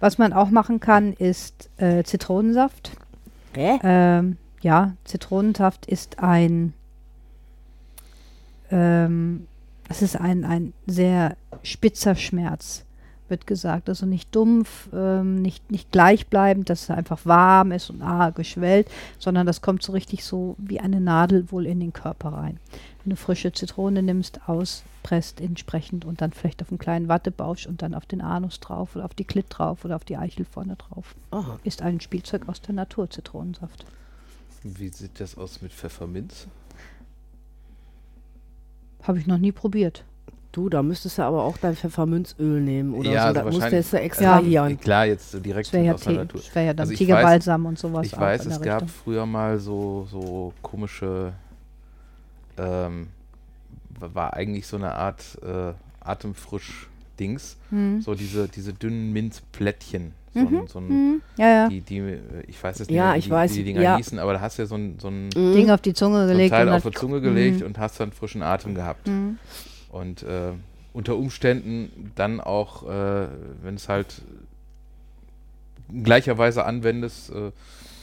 Was man auch machen kann, ist äh, Zitronensaft. Hä? Ähm, ja, Zitronensaft ist ein, ähm, es ist ein, ein sehr spitzer Schmerz, wird gesagt. Also nicht dumpf, ähm, nicht, nicht gleichbleibend, dass es einfach warm ist und ah, geschwellt, sondern das kommt so richtig so wie eine Nadel wohl in den Körper rein. Wenn du frische Zitrone nimmst, auspresst entsprechend und dann vielleicht auf einen kleinen Wattebausch und dann auf den Anus drauf oder auf die Klit drauf oder auf die Eichel vorne drauf. Aha. Ist ein Spielzeug aus der Natur, Zitronensaft. Wie sieht das aus mit Pfefferminz? Habe ich noch nie probiert. Du, da müsstest du aber auch dein Pfefferminzöl nehmen oder Ja, so. also Das musst du wahrscheinlich- jetzt extrahieren. Klar, jetzt so direkt wäre ja, aus der Natur. das wär ja dann Also ich Tigerbalsam und sowas. Ich weiß, es gab Richtung. früher mal so, so komische, ähm, wa- war eigentlich so eine Art äh, Atemfrisch-Dings. Hm. So diese, diese dünnen Minzplättchen. So, Mhm, ein, so ein, hm. Ja, ja. die, die, ich weiß jetzt nicht, Ja, wie ich die, weiß, Dinger ja. hießen, aber da hast du ja so ein, so ein, Mhm. Ding auf die Zunge so ein gelegt. Teil und auf hat- die Zunge gelegt Mhm. und hast dann frischen Atem gehabt. Mhm. Und äh, unter Umständen dann auch, äh, wenn es halt in gleicher Weise anwendest, äh,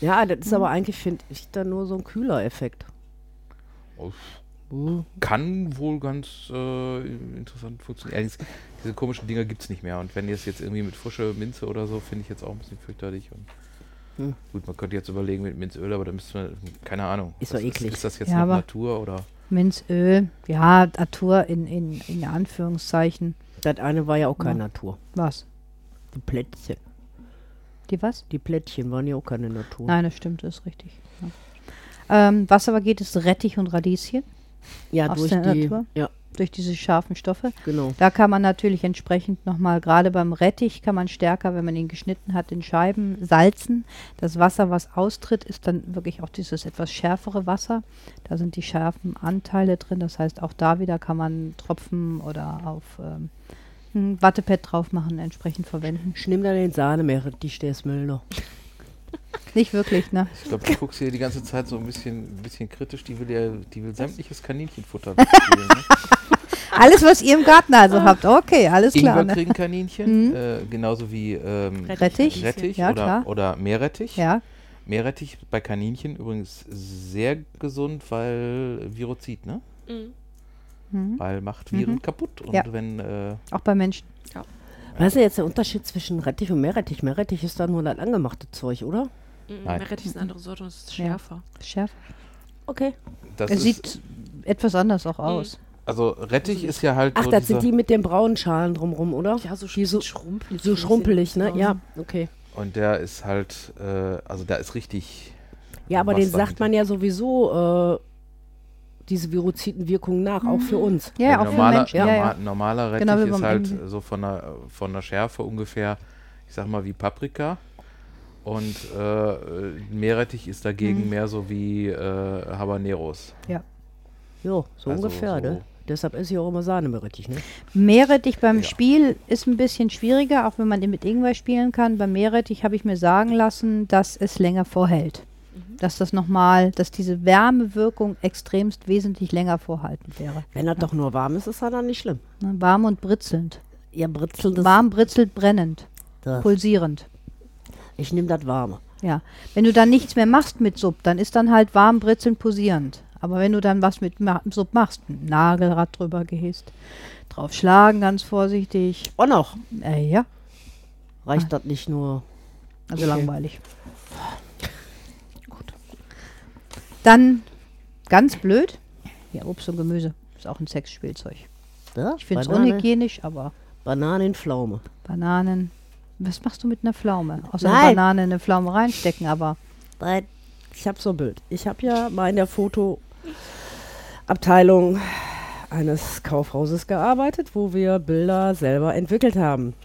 Ja, das ist aber eigentlich, finde ich, dann nur so ein kühler Effekt. Uh, Kann wohl ganz äh, interessant funktionieren. Allerdings, diese komischen Dinger gibt es nicht mehr. Und wenn ihr es jetzt irgendwie mit frische Minze oder so, finde ich jetzt auch ein bisschen fürchterlich. Und Hm. Gut, man könnte jetzt überlegen mit Minzöl, aber da müsste man, keine Ahnung. Ist doch eklig. Ist, das jetzt Ja, Natur oder? Minzöl, ja, Natur in, in, in Anführungszeichen. das eine war ja auch keine Ja. Natur. Was? Die Plättchen. Die was? Die Plättchen waren ja auch keine Natur. Nein, das stimmt, das ist richtig. Ja. Ähm, was aber geht, ist Rettich und Radieschen ja, aus durch der die. Natur? Ja, durch diese scharfen Stoffe. genau. Da kann man natürlich entsprechend nochmal, gerade beim Rettich kann man stärker, wenn man ihn geschnitten hat, in Scheiben salzen. Das Wasser, was austritt, ist dann wirklich auch dieses etwas schärfere Wasser. Da sind die scharfen Anteile drin. Das heißt, auch da wieder kann man Tropfen oder auf ähm, ein Wattepad drauf machen, entsprechend verwenden. Ich nehme da den Sahnemeerrettich, der ist milder. [laughs] Nicht wirklich, ne? Ich glaube, du guckst hier die ganze Zeit so ein bisschen, ein bisschen kritisch. Die will ja, die will sämtliches Kaninchenfutter. Ne? [laughs] Alles, was ihr im Garten also habt. Okay, alles klar. Ingwer Ne? kriegen Kaninchen, Mhm. äh, genauso wie ähm, Rettich? Rettich Ja, oder, klar. oder Meerrettich. Ja, Meerrettich bei Kaninchen übrigens sehr gesund, weil Virozid, ne? Mhm. mhm. Weil macht Viren Mhm. kaputt. Und Ja. wenn, äh, auch bei Menschen. Was ist denn jetzt der Unterschied zwischen Rettich und Meerrettich? Meerrettich ist dann nur das angemachte Zeug, oder? Nein. Meerrettich ist eine andere Sorte und es ist Ja. schärfer. Schärfer. Okay. das Er sieht etwas anders auch aus. also Rettich ist ja halt Ach, so das sind die mit den braunen Schalen drumrum, oder? Ja, so, Die so- schrumpelig. So schrumpelig, ne? Ja, okay. und der ist halt, äh, also da ist richtig, Ja, aber den sagt man ja sowieso äh, diese Virozitenwirkung nach, auch für uns. Ja, ein auch für normaler, Menschen. Ja, norma ja. normaler Rettich Genau ist halt Ende. so von der, von der Schärfe ungefähr, ich sag mal, wie Paprika. Und äh, Meerrettich ist dagegen Mhm. mehr so wie äh, Habaneros. Jo, so Also ungefähr, so- ne? Deshalb esse ich auch immer Sahnemeerrettich, ne? Meerrettich beim Ja. Spiel ist ein bisschen schwieriger, auch wenn man den mit Ingwer spielen kann. Beim Meerrettich habe ich mir sagen lassen, dass es länger vorhält. Dass das nochmal, dass diese Wärmewirkung extremst wesentlich länger vorhaltend wäre. Wenn das doch nur warm ist, ist das dann nicht schlimm. Warm und britzelnd. Ja, britzelndes. Warm, britzelt, brennend, Das. pulsierend. Ich nehme das warme. Ja. Wenn du dann nichts mehr machst mit Sub, dann ist dann halt warm, britzelnd, pulsierend. Aber wenn du dann was mit Ma Sub machst, ein Nagelrad drüber gehst, drauf schlagen ganz vorsichtig. Oh noch. Äh, ja, Reicht das nicht nur. also Okay. langweilig. Dann ganz blöd. Ja, Obst und Gemüse ist auch ein Sexspielzeug. Da? Ich finde es unhygienisch, aber Bananenpflaume. Bananen. Was machst du mit einer Pflaume? Außer Nein. eine Banane in eine Pflaume reinstecken, aber Nein, ich habe so ein Bild. Ich habe ja mal in der Fotoabteilung eines Kaufhauses gearbeitet, wo wir Bilder selber entwickelt haben.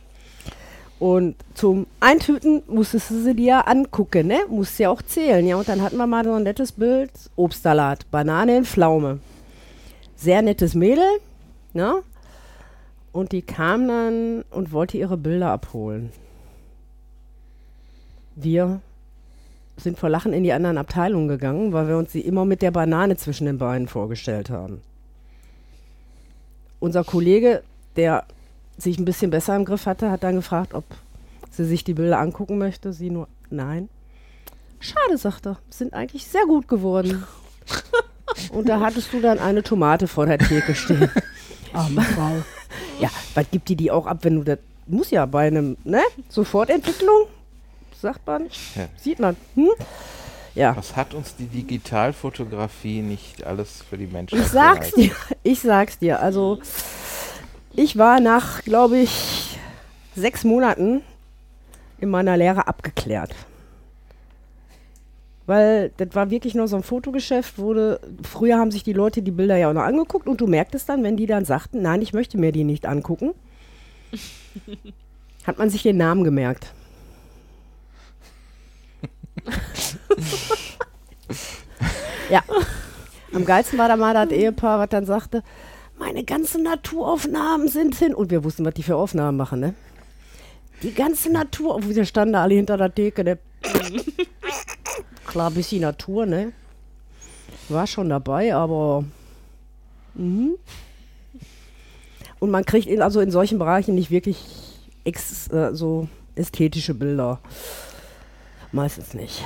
Und zum Eintüten musstest du sie dir ja angucken, ne? Musst ja auch zählen, ja. Und dann hatten wir mal so ein nettes Bild: Obstsalat, Banane in Pflaume. Sehr nettes Mädel, ne? Und die kam dann und wollte ihre Bilder abholen. Wir sind vor Lachen in die anderen Abteilungen gegangen, weil wir uns sie immer mit der Banane zwischen den Beinen vorgestellt haben. Unser Kollege, der sich ein bisschen besser im Griff hatte, hat dann gefragt, ob sie sich die Bilder angucken möchte. Sie nur, nein. Schade, sagt er. Sind eigentlich sehr gut geworden. [laughs] Und da hattest du dann eine Tomate vor der Theke stehen. [laughs] arme Frau. Ja, was gibt die die auch ab, wenn du das. Muss ja bei einem, ne? Sofortentwicklung, sagt man, Ja. sieht man. Hm? Ja. Was hat uns die Digitalfotografie nicht alles für die Menschen Ich sag's dir, ich sag's dir. Also, ich war nach, glaube ich, sechs Monaten in meiner Lehre abgeklärt. Weil das war wirklich nur so ein Fotogeschäft, wurde, früher haben sich die Leute die Bilder ja auch noch angeguckt und du merktest dann, wenn die dann sagten, nein, ich möchte mir die nicht angucken, [laughs] hat man sich den Namen gemerkt. [laughs] ja. Am geilsten war da mal das Ehepaar, was dann sagte, meine ganzen Naturaufnahmen sind hin. Und wir wussten, was die für Aufnahmen machen, ne? Die ganze Natur, und wir standen da alle hinter der Theke, ne? [laughs] Klar, bisschen Natur, ne? War schon dabei, aber. Mhm. Und man kriegt in, also in solchen Bereichen nicht wirklich ex, äh, so ästhetische Bilder. Meistens nicht.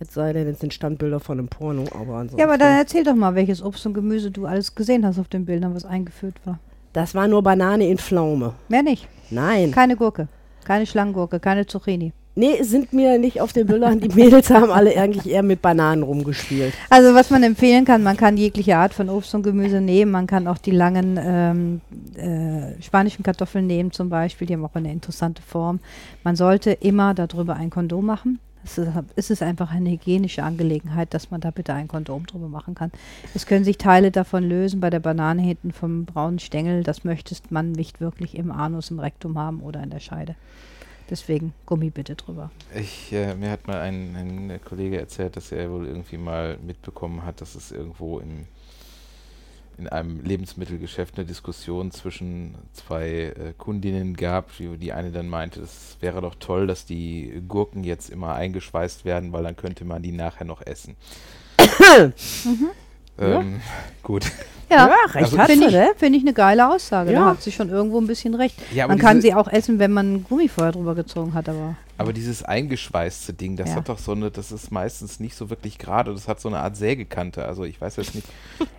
Es sei denn, es sind Standbilder von einem Porno, aber ansonsten. Ja, aber dann erzähl doch mal, welches Obst und Gemüse du alles gesehen hast auf den Bildern, was eingeführt war. Das war nur Banane in Pflaume. Mehr nicht. Nein. Keine Gurke, keine Schlangengurke, keine Zucchini. Nee, sind mir nicht auf den Bildern. Die Mädels haben alle eigentlich eher mit Bananen rumgespielt. Also was man empfehlen kann, man kann jegliche Art von Obst und Gemüse nehmen. Man kann auch die langen ähm, äh, spanischen Kartoffeln nehmen zum Beispiel. Die haben auch eine interessante Form. Man sollte immer darüber ein Kondom machen. Es ist, es einfach eine hygienische Angelegenheit, dass man da bitte ein Kondom drüber machen kann. Es können sich Teile davon lösen. Bei der Banane hinten vom braunen Stängel, das möchtest man nicht wirklich im Anus, im Rektum haben oder in der Scheide. Deswegen Gummi bitte drüber. Ich, äh, mir hat mal ein, ein Kollege erzählt, dass er wohl irgendwie mal mitbekommen hat, dass es irgendwo im, in einem Lebensmittelgeschäft eine Diskussion zwischen zwei äh, Kundinnen gab, die, die eine dann meinte, es wäre doch toll, dass die Gurken jetzt immer eingeschweißt werden, weil dann könnte man die nachher noch essen. [coughs] ähm, Gut. Ja, recht Also hat sie, finde ich, ne? find ich eine geile Aussage. Da Ja. hat sie schon irgendwo ein bisschen recht. Ja, man kann sie auch essen, wenn man Gummi vorher drüber gezogen hat, aber Aber dieses eingeschweißte Ding, das Ja. hat doch so eine, das ist meistens nicht so wirklich gerade, das hat so eine Art Sägekante. Also ich weiß jetzt nicht,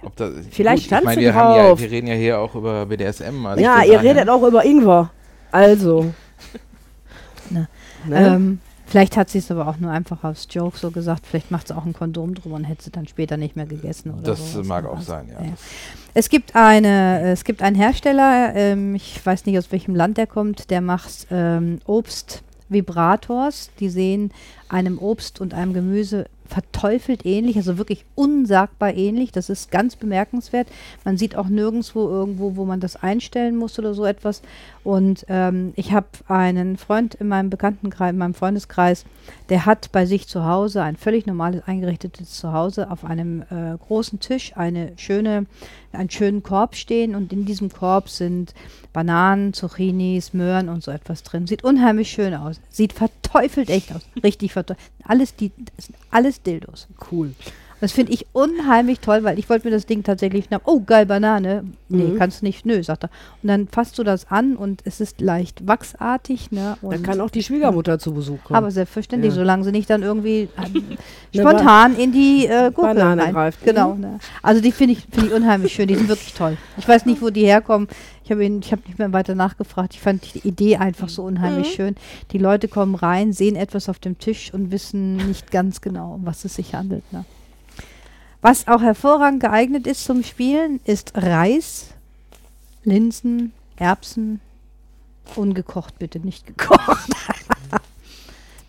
ob da. [laughs] Vielleicht ich stand meine, sie wir haben ja, drauf. wir reden ja hier auch über BDSM. Also ja, ihr redet auch über Ingwer. Also. [laughs] Ne. Ne? ähm, vielleicht hat sie es aber auch nur einfach aus Joke so gesagt. Vielleicht macht sie auch ein Kondom drüber und hätte sie dann später nicht mehr gegessen oder Das sowas, mag ne? auch Also, sein, ja. ja. Es gibt eine, es gibt einen Hersteller, ähm, ich weiß nicht aus welchem Land der kommt, der macht ähm, Obst-Vibrators. Die sehen einem Obst und einem Gemüse verteufelt ähnlich, also wirklich unsagbar ähnlich. Das ist ganz bemerkenswert. Man sieht auch nirgendwo irgendwo, wo man das einstellen muss oder so etwas. Und ähm, ich habe einen Freund in meinem Bekanntenkreis, in meinem Freundeskreis, der hat bei sich zu Hause ein völlig normales eingerichtetes Zuhause auf einem äh, großen Tisch eine schöne, einen schönen Korb stehen und in diesem Korb sind Bananen, Zucchinis, Möhren und so etwas drin. Sieht unheimlich schön aus. Sieht verteufelt echt aus. Richtig verteufelt. Alles, die, alles Dildos. cool. Das finde ich unheimlich toll, weil ich wollte mir das Ding tatsächlich schnappen. Oh, geil, Banane. Nee, Mhm. kannst nicht. Nö, sagt er. Und dann fasst du das an und es ist leicht wachsartig. Ne? Und kann auch die Schwiegermutter zu Besuch kommen. aber selbstverständlich, Ja. solange sie nicht dann irgendwie äh, [laughs] spontan in die äh, Gurke Banane rein- greift. Genau. Ne? Also die finde ich, find ich unheimlich schön. Die sind wirklich toll. Ich weiß nicht, wo die herkommen. Ich habe ihn- ich habe nicht mehr weiter nachgefragt. Ich fand die Idee einfach so unheimlich Mhm. schön. Die Leute kommen rein, sehen etwas auf dem Tisch und wissen nicht ganz genau, um was es sich handelt. Ne? Was auch hervorragend geeignet ist zum Spielen, ist Reis, Linsen, Erbsen, ungekocht bitte, nicht gekocht. [laughs]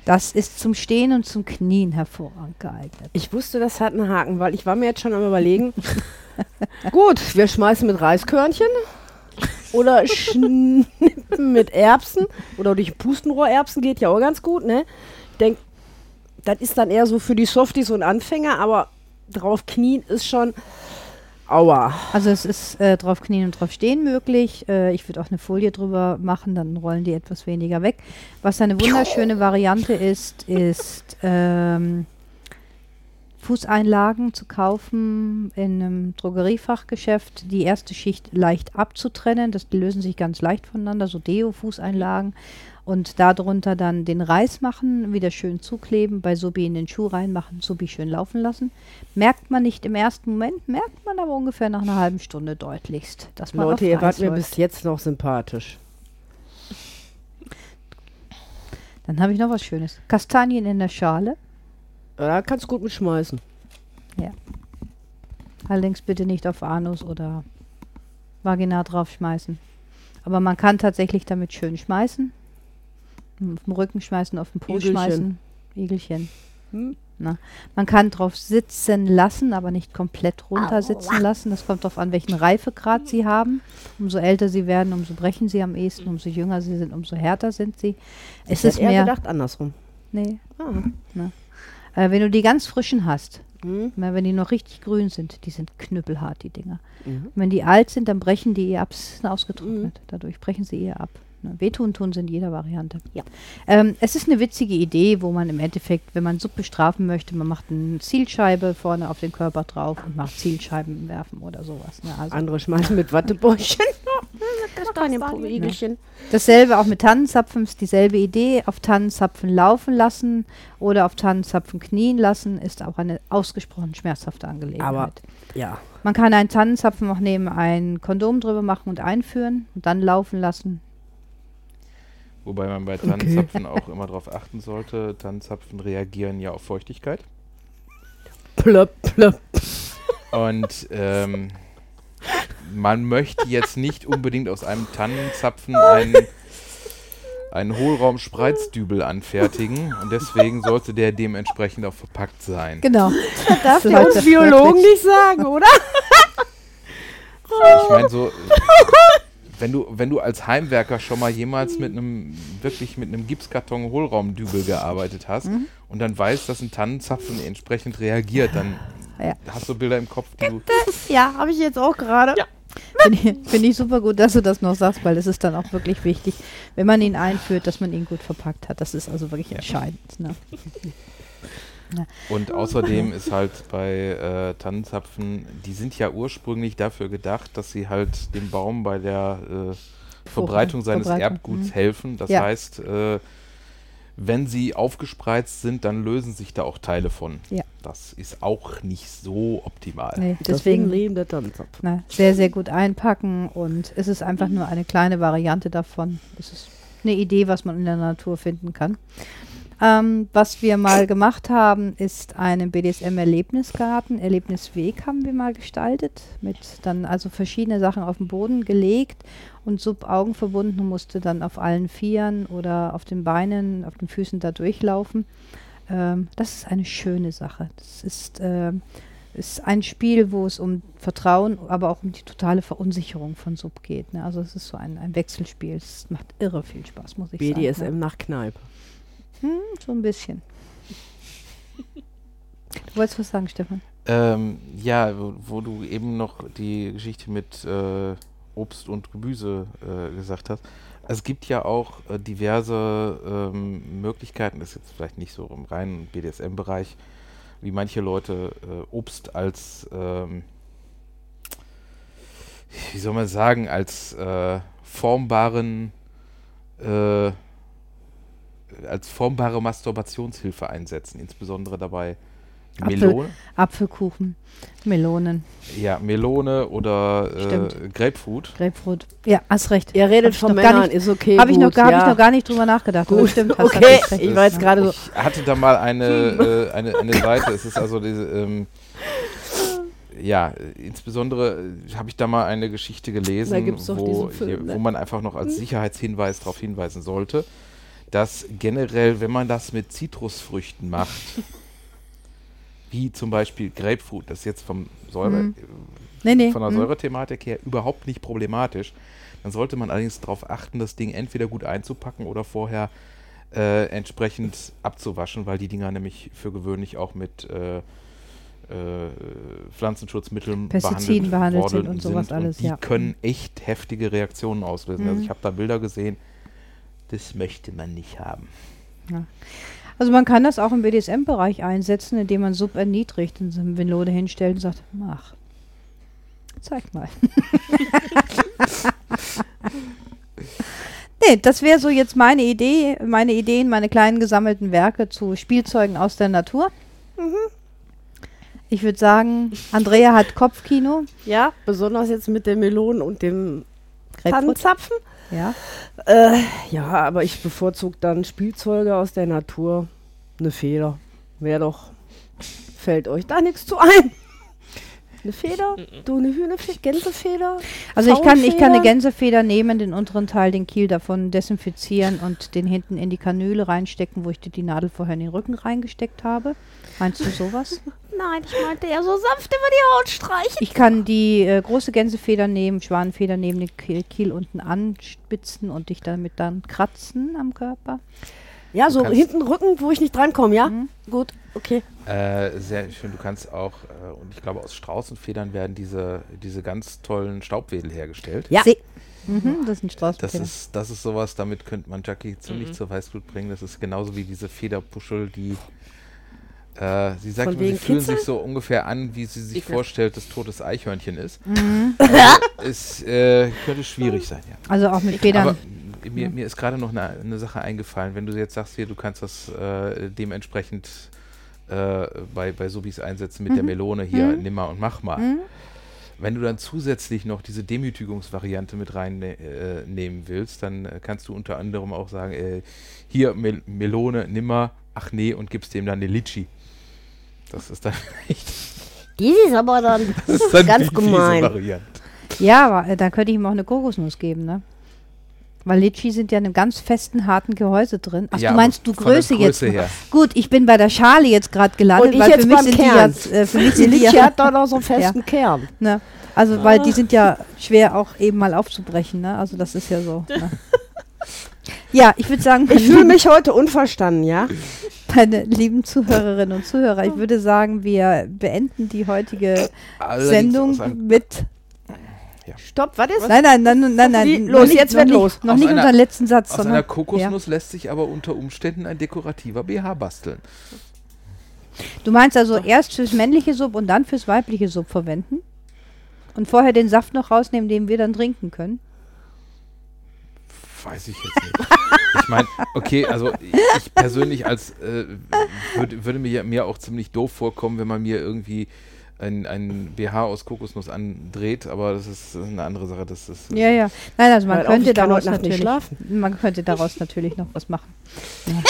Das ist zum Stehen und zum Knien hervorragend geeignet. Ich wusste, das hat einen Haken, weil ich war mir jetzt schon am überlegen. [laughs] Gut, wir schmeißen mit Reiskörnchen oder [laughs] schnippen mit Erbsen oder durch Pustenrohrerbsen geht ja auch ganz gut, ne? Ich denke, das ist dann eher so für die Softies und Anfänger, aber drauf knien ist schon aua. Also es ist äh, drauf knien und drauf stehen möglich. Äh, ich würde auch eine Folie drüber machen, dann rollen die etwas weniger weg. Was eine wunderschöne Variante ist, ist ähm, Fußeinlagen zu kaufen in einem Drogeriefachgeschäft. Die erste Schicht leicht abzutrennen, das die lösen sich ganz leicht voneinander, so Deo-Fußeinlagen. Und darunter dann den Reis machen, wieder schön zukleben, bei Subi in den Schuh reinmachen, Subi schön laufen lassen. Merkt man nicht im ersten Moment, merkt man aber ungefähr nach einer halben Stunde deutlichst, dass man Leute, ihr wart mir läuft. bis jetzt noch sympathisch. Dann habe ich noch was Schönes. Kastanien in der Schale. Da kannst du gut mit schmeißen. Allerdings bitte nicht auf Anus oder Vagina draufschmeißen. Aber man kann tatsächlich damit schön schmeißen. Auf dem Rücken schmeißen, auf den Po Igelchen. schmeißen. Igelchen. Hm? Na. Man kann drauf sitzen lassen, aber nicht komplett runter sitzen lassen. Das kommt darauf an, welchen Reifegrad sie haben. Umso älter sie werden, umso brechen sie am ehesten. Umso jünger sie sind, umso härter sind sie. Es ich ist hätte eher mehr. gedacht andersrum. Nee. Ah. Äh, wenn du die ganz frischen hast, Hm? na, wenn die noch richtig grün sind, die sind knüppelhart, die Dinger. Mhm. Wenn die alt sind, dann brechen die eher ab. Es ist ausgetrocknet. Dadurch brechen sie eher ab. Ne? Wehtun tun in jeder Variante. Ja. Ähm, es ist eine witzige Idee, wo man im Endeffekt, wenn man Suppe strafen möchte, man macht eine Zielscheibe vorne auf den Körper drauf und macht Zielscheiben werfen oder sowas. Ne? Also, Andere schmeißen mit Wattebäuschen. [laughs] Kastanienpuppeligchen. Dasselbe auch mit Tannenzapfen, ist dieselbe Idee. Auf Tannenzapfen laufen lassen oder auf Tannenzapfen knien lassen, ist auch eine ausgesprochen schmerzhafte Angelegenheit. Aber ja, Man kann einen Tannenzapfen auch nehmen, ein Kondom drüber machen und einführen und dann laufen lassen. Wobei man bei Tannenzapfen auch immer darauf achten sollte, Tannenzapfen reagieren ja auf Feuchtigkeit. plöpp, plöpp. Und ähm, man möchte jetzt nicht unbedingt aus einem Tannenzapfen einen, einen Hohlraum-Spreizdübel anfertigen. Und deswegen sollte der dementsprechend auch verpackt sein. Genau. Darf So der uns das Biologen nicht sagen, oder? Ich meine, so, [laughs] wenn du, wenn du als Heimwerker schon mal jemals mit einem, wirklich mit einem Gipskarton Hohlraumdübel gearbeitet hast Mhm. und dann weißt, dass ein Tannenzapfen entsprechend reagiert, dann Ja. hast du Bilder im Kopf, die du. Ja, habe ich jetzt auch gerade. Ja. Finde ich, find ich super gut, dass du das noch sagst, weil es ist dann auch wirklich wichtig, wenn man ihn einführt, dass man ihn gut verpackt hat. Das ist also wirklich entscheidend. Ne? [laughs] Und außerdem ist halt bei äh, Tannenzapfen, die sind ja ursprünglich dafür gedacht, dass sie halt dem Baum bei der äh, Verbreitung seines Verbreitung, Erbguts mhm. helfen. Das Ja. heißt, äh, wenn sie aufgespreizt sind, dann lösen sich da auch Teile von. Ja. Das ist auch nicht so optimal. Nee, Deswegen deswegen leben der Tannenzapf. na, sehr, sehr gut einpacken und es ist einfach nur eine kleine Variante davon. Es ist eine Idee, was man in der Natur finden kann. Ähm, was wir mal gemacht haben, ist einen BDSM-Erlebnisgarten, Erlebnisweg haben wir mal gestaltet, mit dann also verschiedene Sachen auf den Boden gelegt und Sub Augen verbunden und musste dann auf allen Vieren oder auf den Beinen, auf den Füßen da durchlaufen. Ähm, das ist eine schöne Sache. Das ist, ähm, ist ein Spiel, wo es um Vertrauen, aber auch um die totale Verunsicherung von Sub geht. Ne? Also es ist so ein, ein Wechselspiel. Es macht irre viel Spaß, muss ich sagen. BDSM nach Kneipe. Hm, so ein bisschen. Du wolltest was sagen, Stefan? Ähm, ja, wo, wo du eben noch die Geschichte mit äh, Obst und Gemüse äh, gesagt hast. Es gibt ja auch äh, diverse ähm, Möglichkeiten, das ist jetzt vielleicht nicht so im reinen BDSM-Bereich, wie manche Leute äh, Obst als, ähm, wie soll man sagen, als äh, formbaren, äh, als formbare Masturbationshilfe einsetzen, insbesondere dabei Apfel. Melone. Apfelkuchen, Melonen, Ja, Melone oder äh. Grapefruit. Grapefruit. Ja, hast recht. Ihr redet Hab von Männern, nicht- ist okay. Habe ich, noch gar- hab ja. ich noch gar nicht drüber nachgedacht. Gut, stimmt, hast okay. recht. Ich war jetzt gerade so. Ich hatte da mal eine, [laughs] äh, eine, eine Seite, es ist also diese, ähm, ja, insbesondere äh, habe ich da mal eine Geschichte gelesen, wo, Film, hier, ne? wo man einfach noch als Sicherheitshinweis darauf hinweisen sollte, dass generell, wenn man das mit Zitrusfrüchten macht, [laughs] wie zum Beispiel Grapefruit, das ist jetzt vom Säure, Mhm. Nee, nee. von der hm. Säurethematik her überhaupt nicht problematisch. Dann sollte man allerdings darauf achten, das Ding entweder gut einzupacken oder vorher äh, entsprechend abzuwaschen, weil die Dinger nämlich für gewöhnlich auch mit äh, äh, Pflanzenschutzmitteln Pestiziden behandelt sind worden und sowas alles, Die ja. können echt heftige Reaktionen auslösen. Also Mhm. ich habe da Bilder gesehen, das möchte man nicht haben. Also man kann das auch im BDSM-Bereich einsetzen, indem man Sub erniedrigt und so eine Melode hinstellt und sagt, mach. Zeig mal. [laughs] nee, das wäre so jetzt meine Idee, meine Ideen, meine kleinen gesammelten Werke zu Spielzeugen aus der Natur. Ich würde sagen, Andrea hat Kopfkino. Ja, besonders jetzt mit den Melonen und dem Grapefruit. Tannenzapfen. Ja. Äh, ja, aber ich bevorzuge dann Spielzeuge aus der Natur. Eine Feder. Wäre doch. Fällt euch da nichts zu ein? Eine Feder? Du eine Hühnerfeder? Gänsefeder? Also ich kann, ich kann eine? Gänsefeder nehmen, den unteren Teil, den Kiel davon desinfizieren und den hinten in die Kanüle reinstecken, wo ich dir die Nadel vorher in den Rücken reingesteckt habe. Meinst du sowas? [laughs] Nein, ich meinte eher so sanft über die Haut streichen. Ich kann die äh, große Gänsefeder nehmen, Schwanenfeder nehmen, den Kiel, Kiel unten anspitzen und dich damit dann kratzen am Körper. Ja, so hinten Rücken, wo ich nicht drankomme, ja? Mhm. Gut, okay. Äh, sehr schön. Du kannst auch, äh, und ich glaube, aus Straußenfedern werden diese, diese ganz tollen Staubwedel hergestellt. Ja. See. Mhm, das ist ein Das Straußenfeder. ist, das ist sowas, damit könnte man Jackie ziemlich Mhm. zur Weißblut bringen. Das ist genauso wie diese Federpuschel, die Äh, sie sagt, immer, sie fühlen Kitzeln? sich so ungefähr an, wie sie sich Ekelhaft. vorstellt, dass totes Eichhörnchen ist. Mhm. Es äh, könnte schwierig sein, ja. Also auch mit Federn. Aber mir, mir ist gerade noch eine, eine Sache eingefallen, wenn du jetzt sagst, hier, du kannst das äh, dementsprechend äh, bei, bei Subis einsetzen mit der Mhm. Melone hier, Mhm. nimm mal und mach mal. Mhm. Wenn du dann zusätzlich noch diese Demütigungsvariante mit reinnehmen äh, willst, dann äh, kannst du unter anderem auch sagen, äh, hier Mel Melone, nimm mal, ach nee, und gibst dem dann eine Litschi. Das ist dann [laughs] echt Die ist aber dann [laughs] das ist dann Ganz gemein. Variante. Ja, aber äh, da könnte ich ihm auch eine Kokosnuss geben, ne? Weil Litschi sind ja in einem ganz festen, harten Gehäuse drin. Ach, Ja, du meinst du der Größe, jetzt? Größe her. Gut, ich bin bei der Schale jetzt gerade gelandet, weil jetzt für mich sind Kern. die ja, äh, für mich Die sind die Litschi ja, hat doch noch so einen [laughs] festen Kern. ne? Also, weil die sind ja schwer auch eben mal aufzubrechen, ne? Also, das ist ja so. Ne? Ja, ich würde sagen, Ich fühle mich heute unverstanden, ja? [laughs] meine lieben Zuhörerinnen und Zuhörer, ich würde sagen, wir beenden die heutige Allerdings Sendung mit. Stopp, was ist? Nein, nein, nein, nein, nein. Wie? Los, nicht- jetzt wird nicht, los. Noch Aus nicht einer- unseren letzten Satz, Aus sondern. einer Kokosnuss lässt sich aber unter Umständen ein dekorativer BH basteln. Du meinst also erst fürs männliche Sub und dann fürs weibliche Sub verwenden? Und vorher den Saft noch rausnehmen, den wir dann trinken können? Weiß ich jetzt nicht. ich meine, okay, also ich, ich persönlich als äh, würd, würde mir, mir auch ziemlich doof vorkommen, wenn man mir irgendwie ein, ein BH aus Kokosnuss andreht, aber das ist eine andere Sache. Das ist, Ja, ja. Nein, also man könnte daraus natürlich, schlafen. man könnte daraus natürlich noch was machen. [laughs]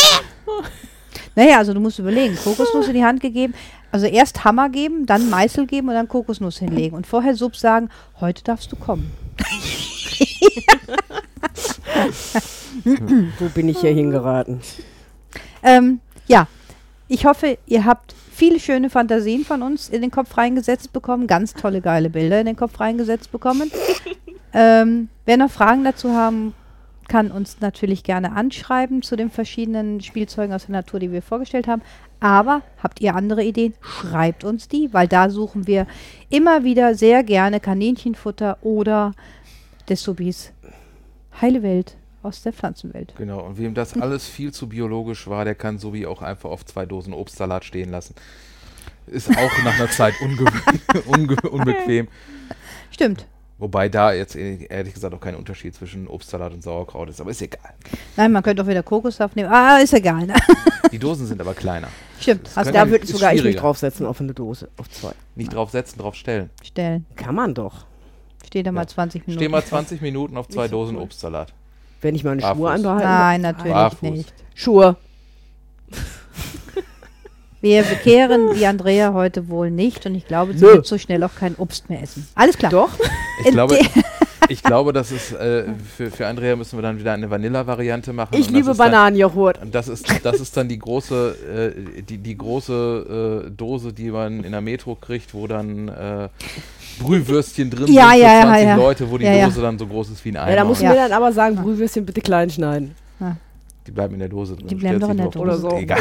Ja. naja, also du musst überlegen, Kokosnuss in die Hand gegeben, also erst Hammer geben, dann Meißel geben und dann Kokosnuss hinlegen und vorher Sub sagen, heute darfst du kommen. [laughs] [laughs] Wo bin ich hier hingeraten? Ähm, ja, ich hoffe, ihr habt viele schöne Fantasien von uns in den Kopf reingesetzt bekommen, ganz tolle, geile Bilder in den Kopf reingesetzt bekommen. [laughs] ähm, wer noch Fragen dazu haben, kann uns natürlich gerne anschreiben zu den verschiedenen Spielzeugen aus der Natur, die wir vorgestellt haben. Aber habt ihr andere Ideen? Schreibt uns die, weil da suchen wir immer wieder sehr gerne Kaninchenfutter oder des Subis Heile Welt aus der Pflanzenwelt. Genau, und wem das alles viel zu biologisch war, der kann so wie auch einfach auf zwei Dosen Obstsalat stehen lassen. Ist auch nach einer Zeit unge [laughs] unge unbequem. Stimmt. Wobei da jetzt eh- ehrlich gesagt auch kein Unterschied zwischen Obstsalat und Sauerkraut ist, aber ist egal. Nein, man könnte auch wieder Kokossaft nehmen. Ah, ist egal. Ne? Die Dosen sind aber kleiner. Stimmt. Das du Da würde sogar ich mich schwieriger. draufsetzen auf eine Dose, auf zwei. Nicht draufsetzen, draufstellen. stellen. Kann man doch. Steht da mal Ja. 20 Minuten. Steh mal 20 Minuten auf zwei so Dosen cool. Obstsalat. Wenn ich meine Barfuß. Schuhe anbehalten Nein, natürlich Barfuß. nicht. Schuhe. [laughs] Wir bekehren die Andrea heute wohl nicht und ich glaube, sie Nö. wird so schnell auch kein Obst mehr essen. Alles klar. Doch. Ich glaube, [laughs] ich glaube, das ist äh, für, für Andrea müssen wir dann wieder eine Vanilla-Variante machen. Ich liebe dann- Bananenjoghurt. Und das ist, das ist dann die große, äh, die, die große äh, Dose, die man in der Metro kriegt, wo dann äh, Brühwürstchen drin Ja, sind für ja, ja, 20 ja. Leute, wo die Ja, ja. Dose dann so groß ist wie ein Ja, Eimer. da musst du Ja. mir dann aber sagen, Brühwürstchen bitte klein schneiden. die bleiben in der Dose drin. Die bleiben doch in der Dose. Oder so. Egal.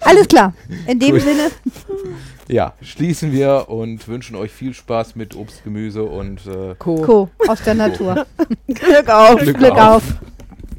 Alles klar. In dem Gut. Sinne, [laughs] Ja, schließen wir und wünschen euch viel Spaß mit Obst, Gemüse und äh, Co. Co. aus der Natur. [laughs] Glück auf. Glück Glück auf. auf.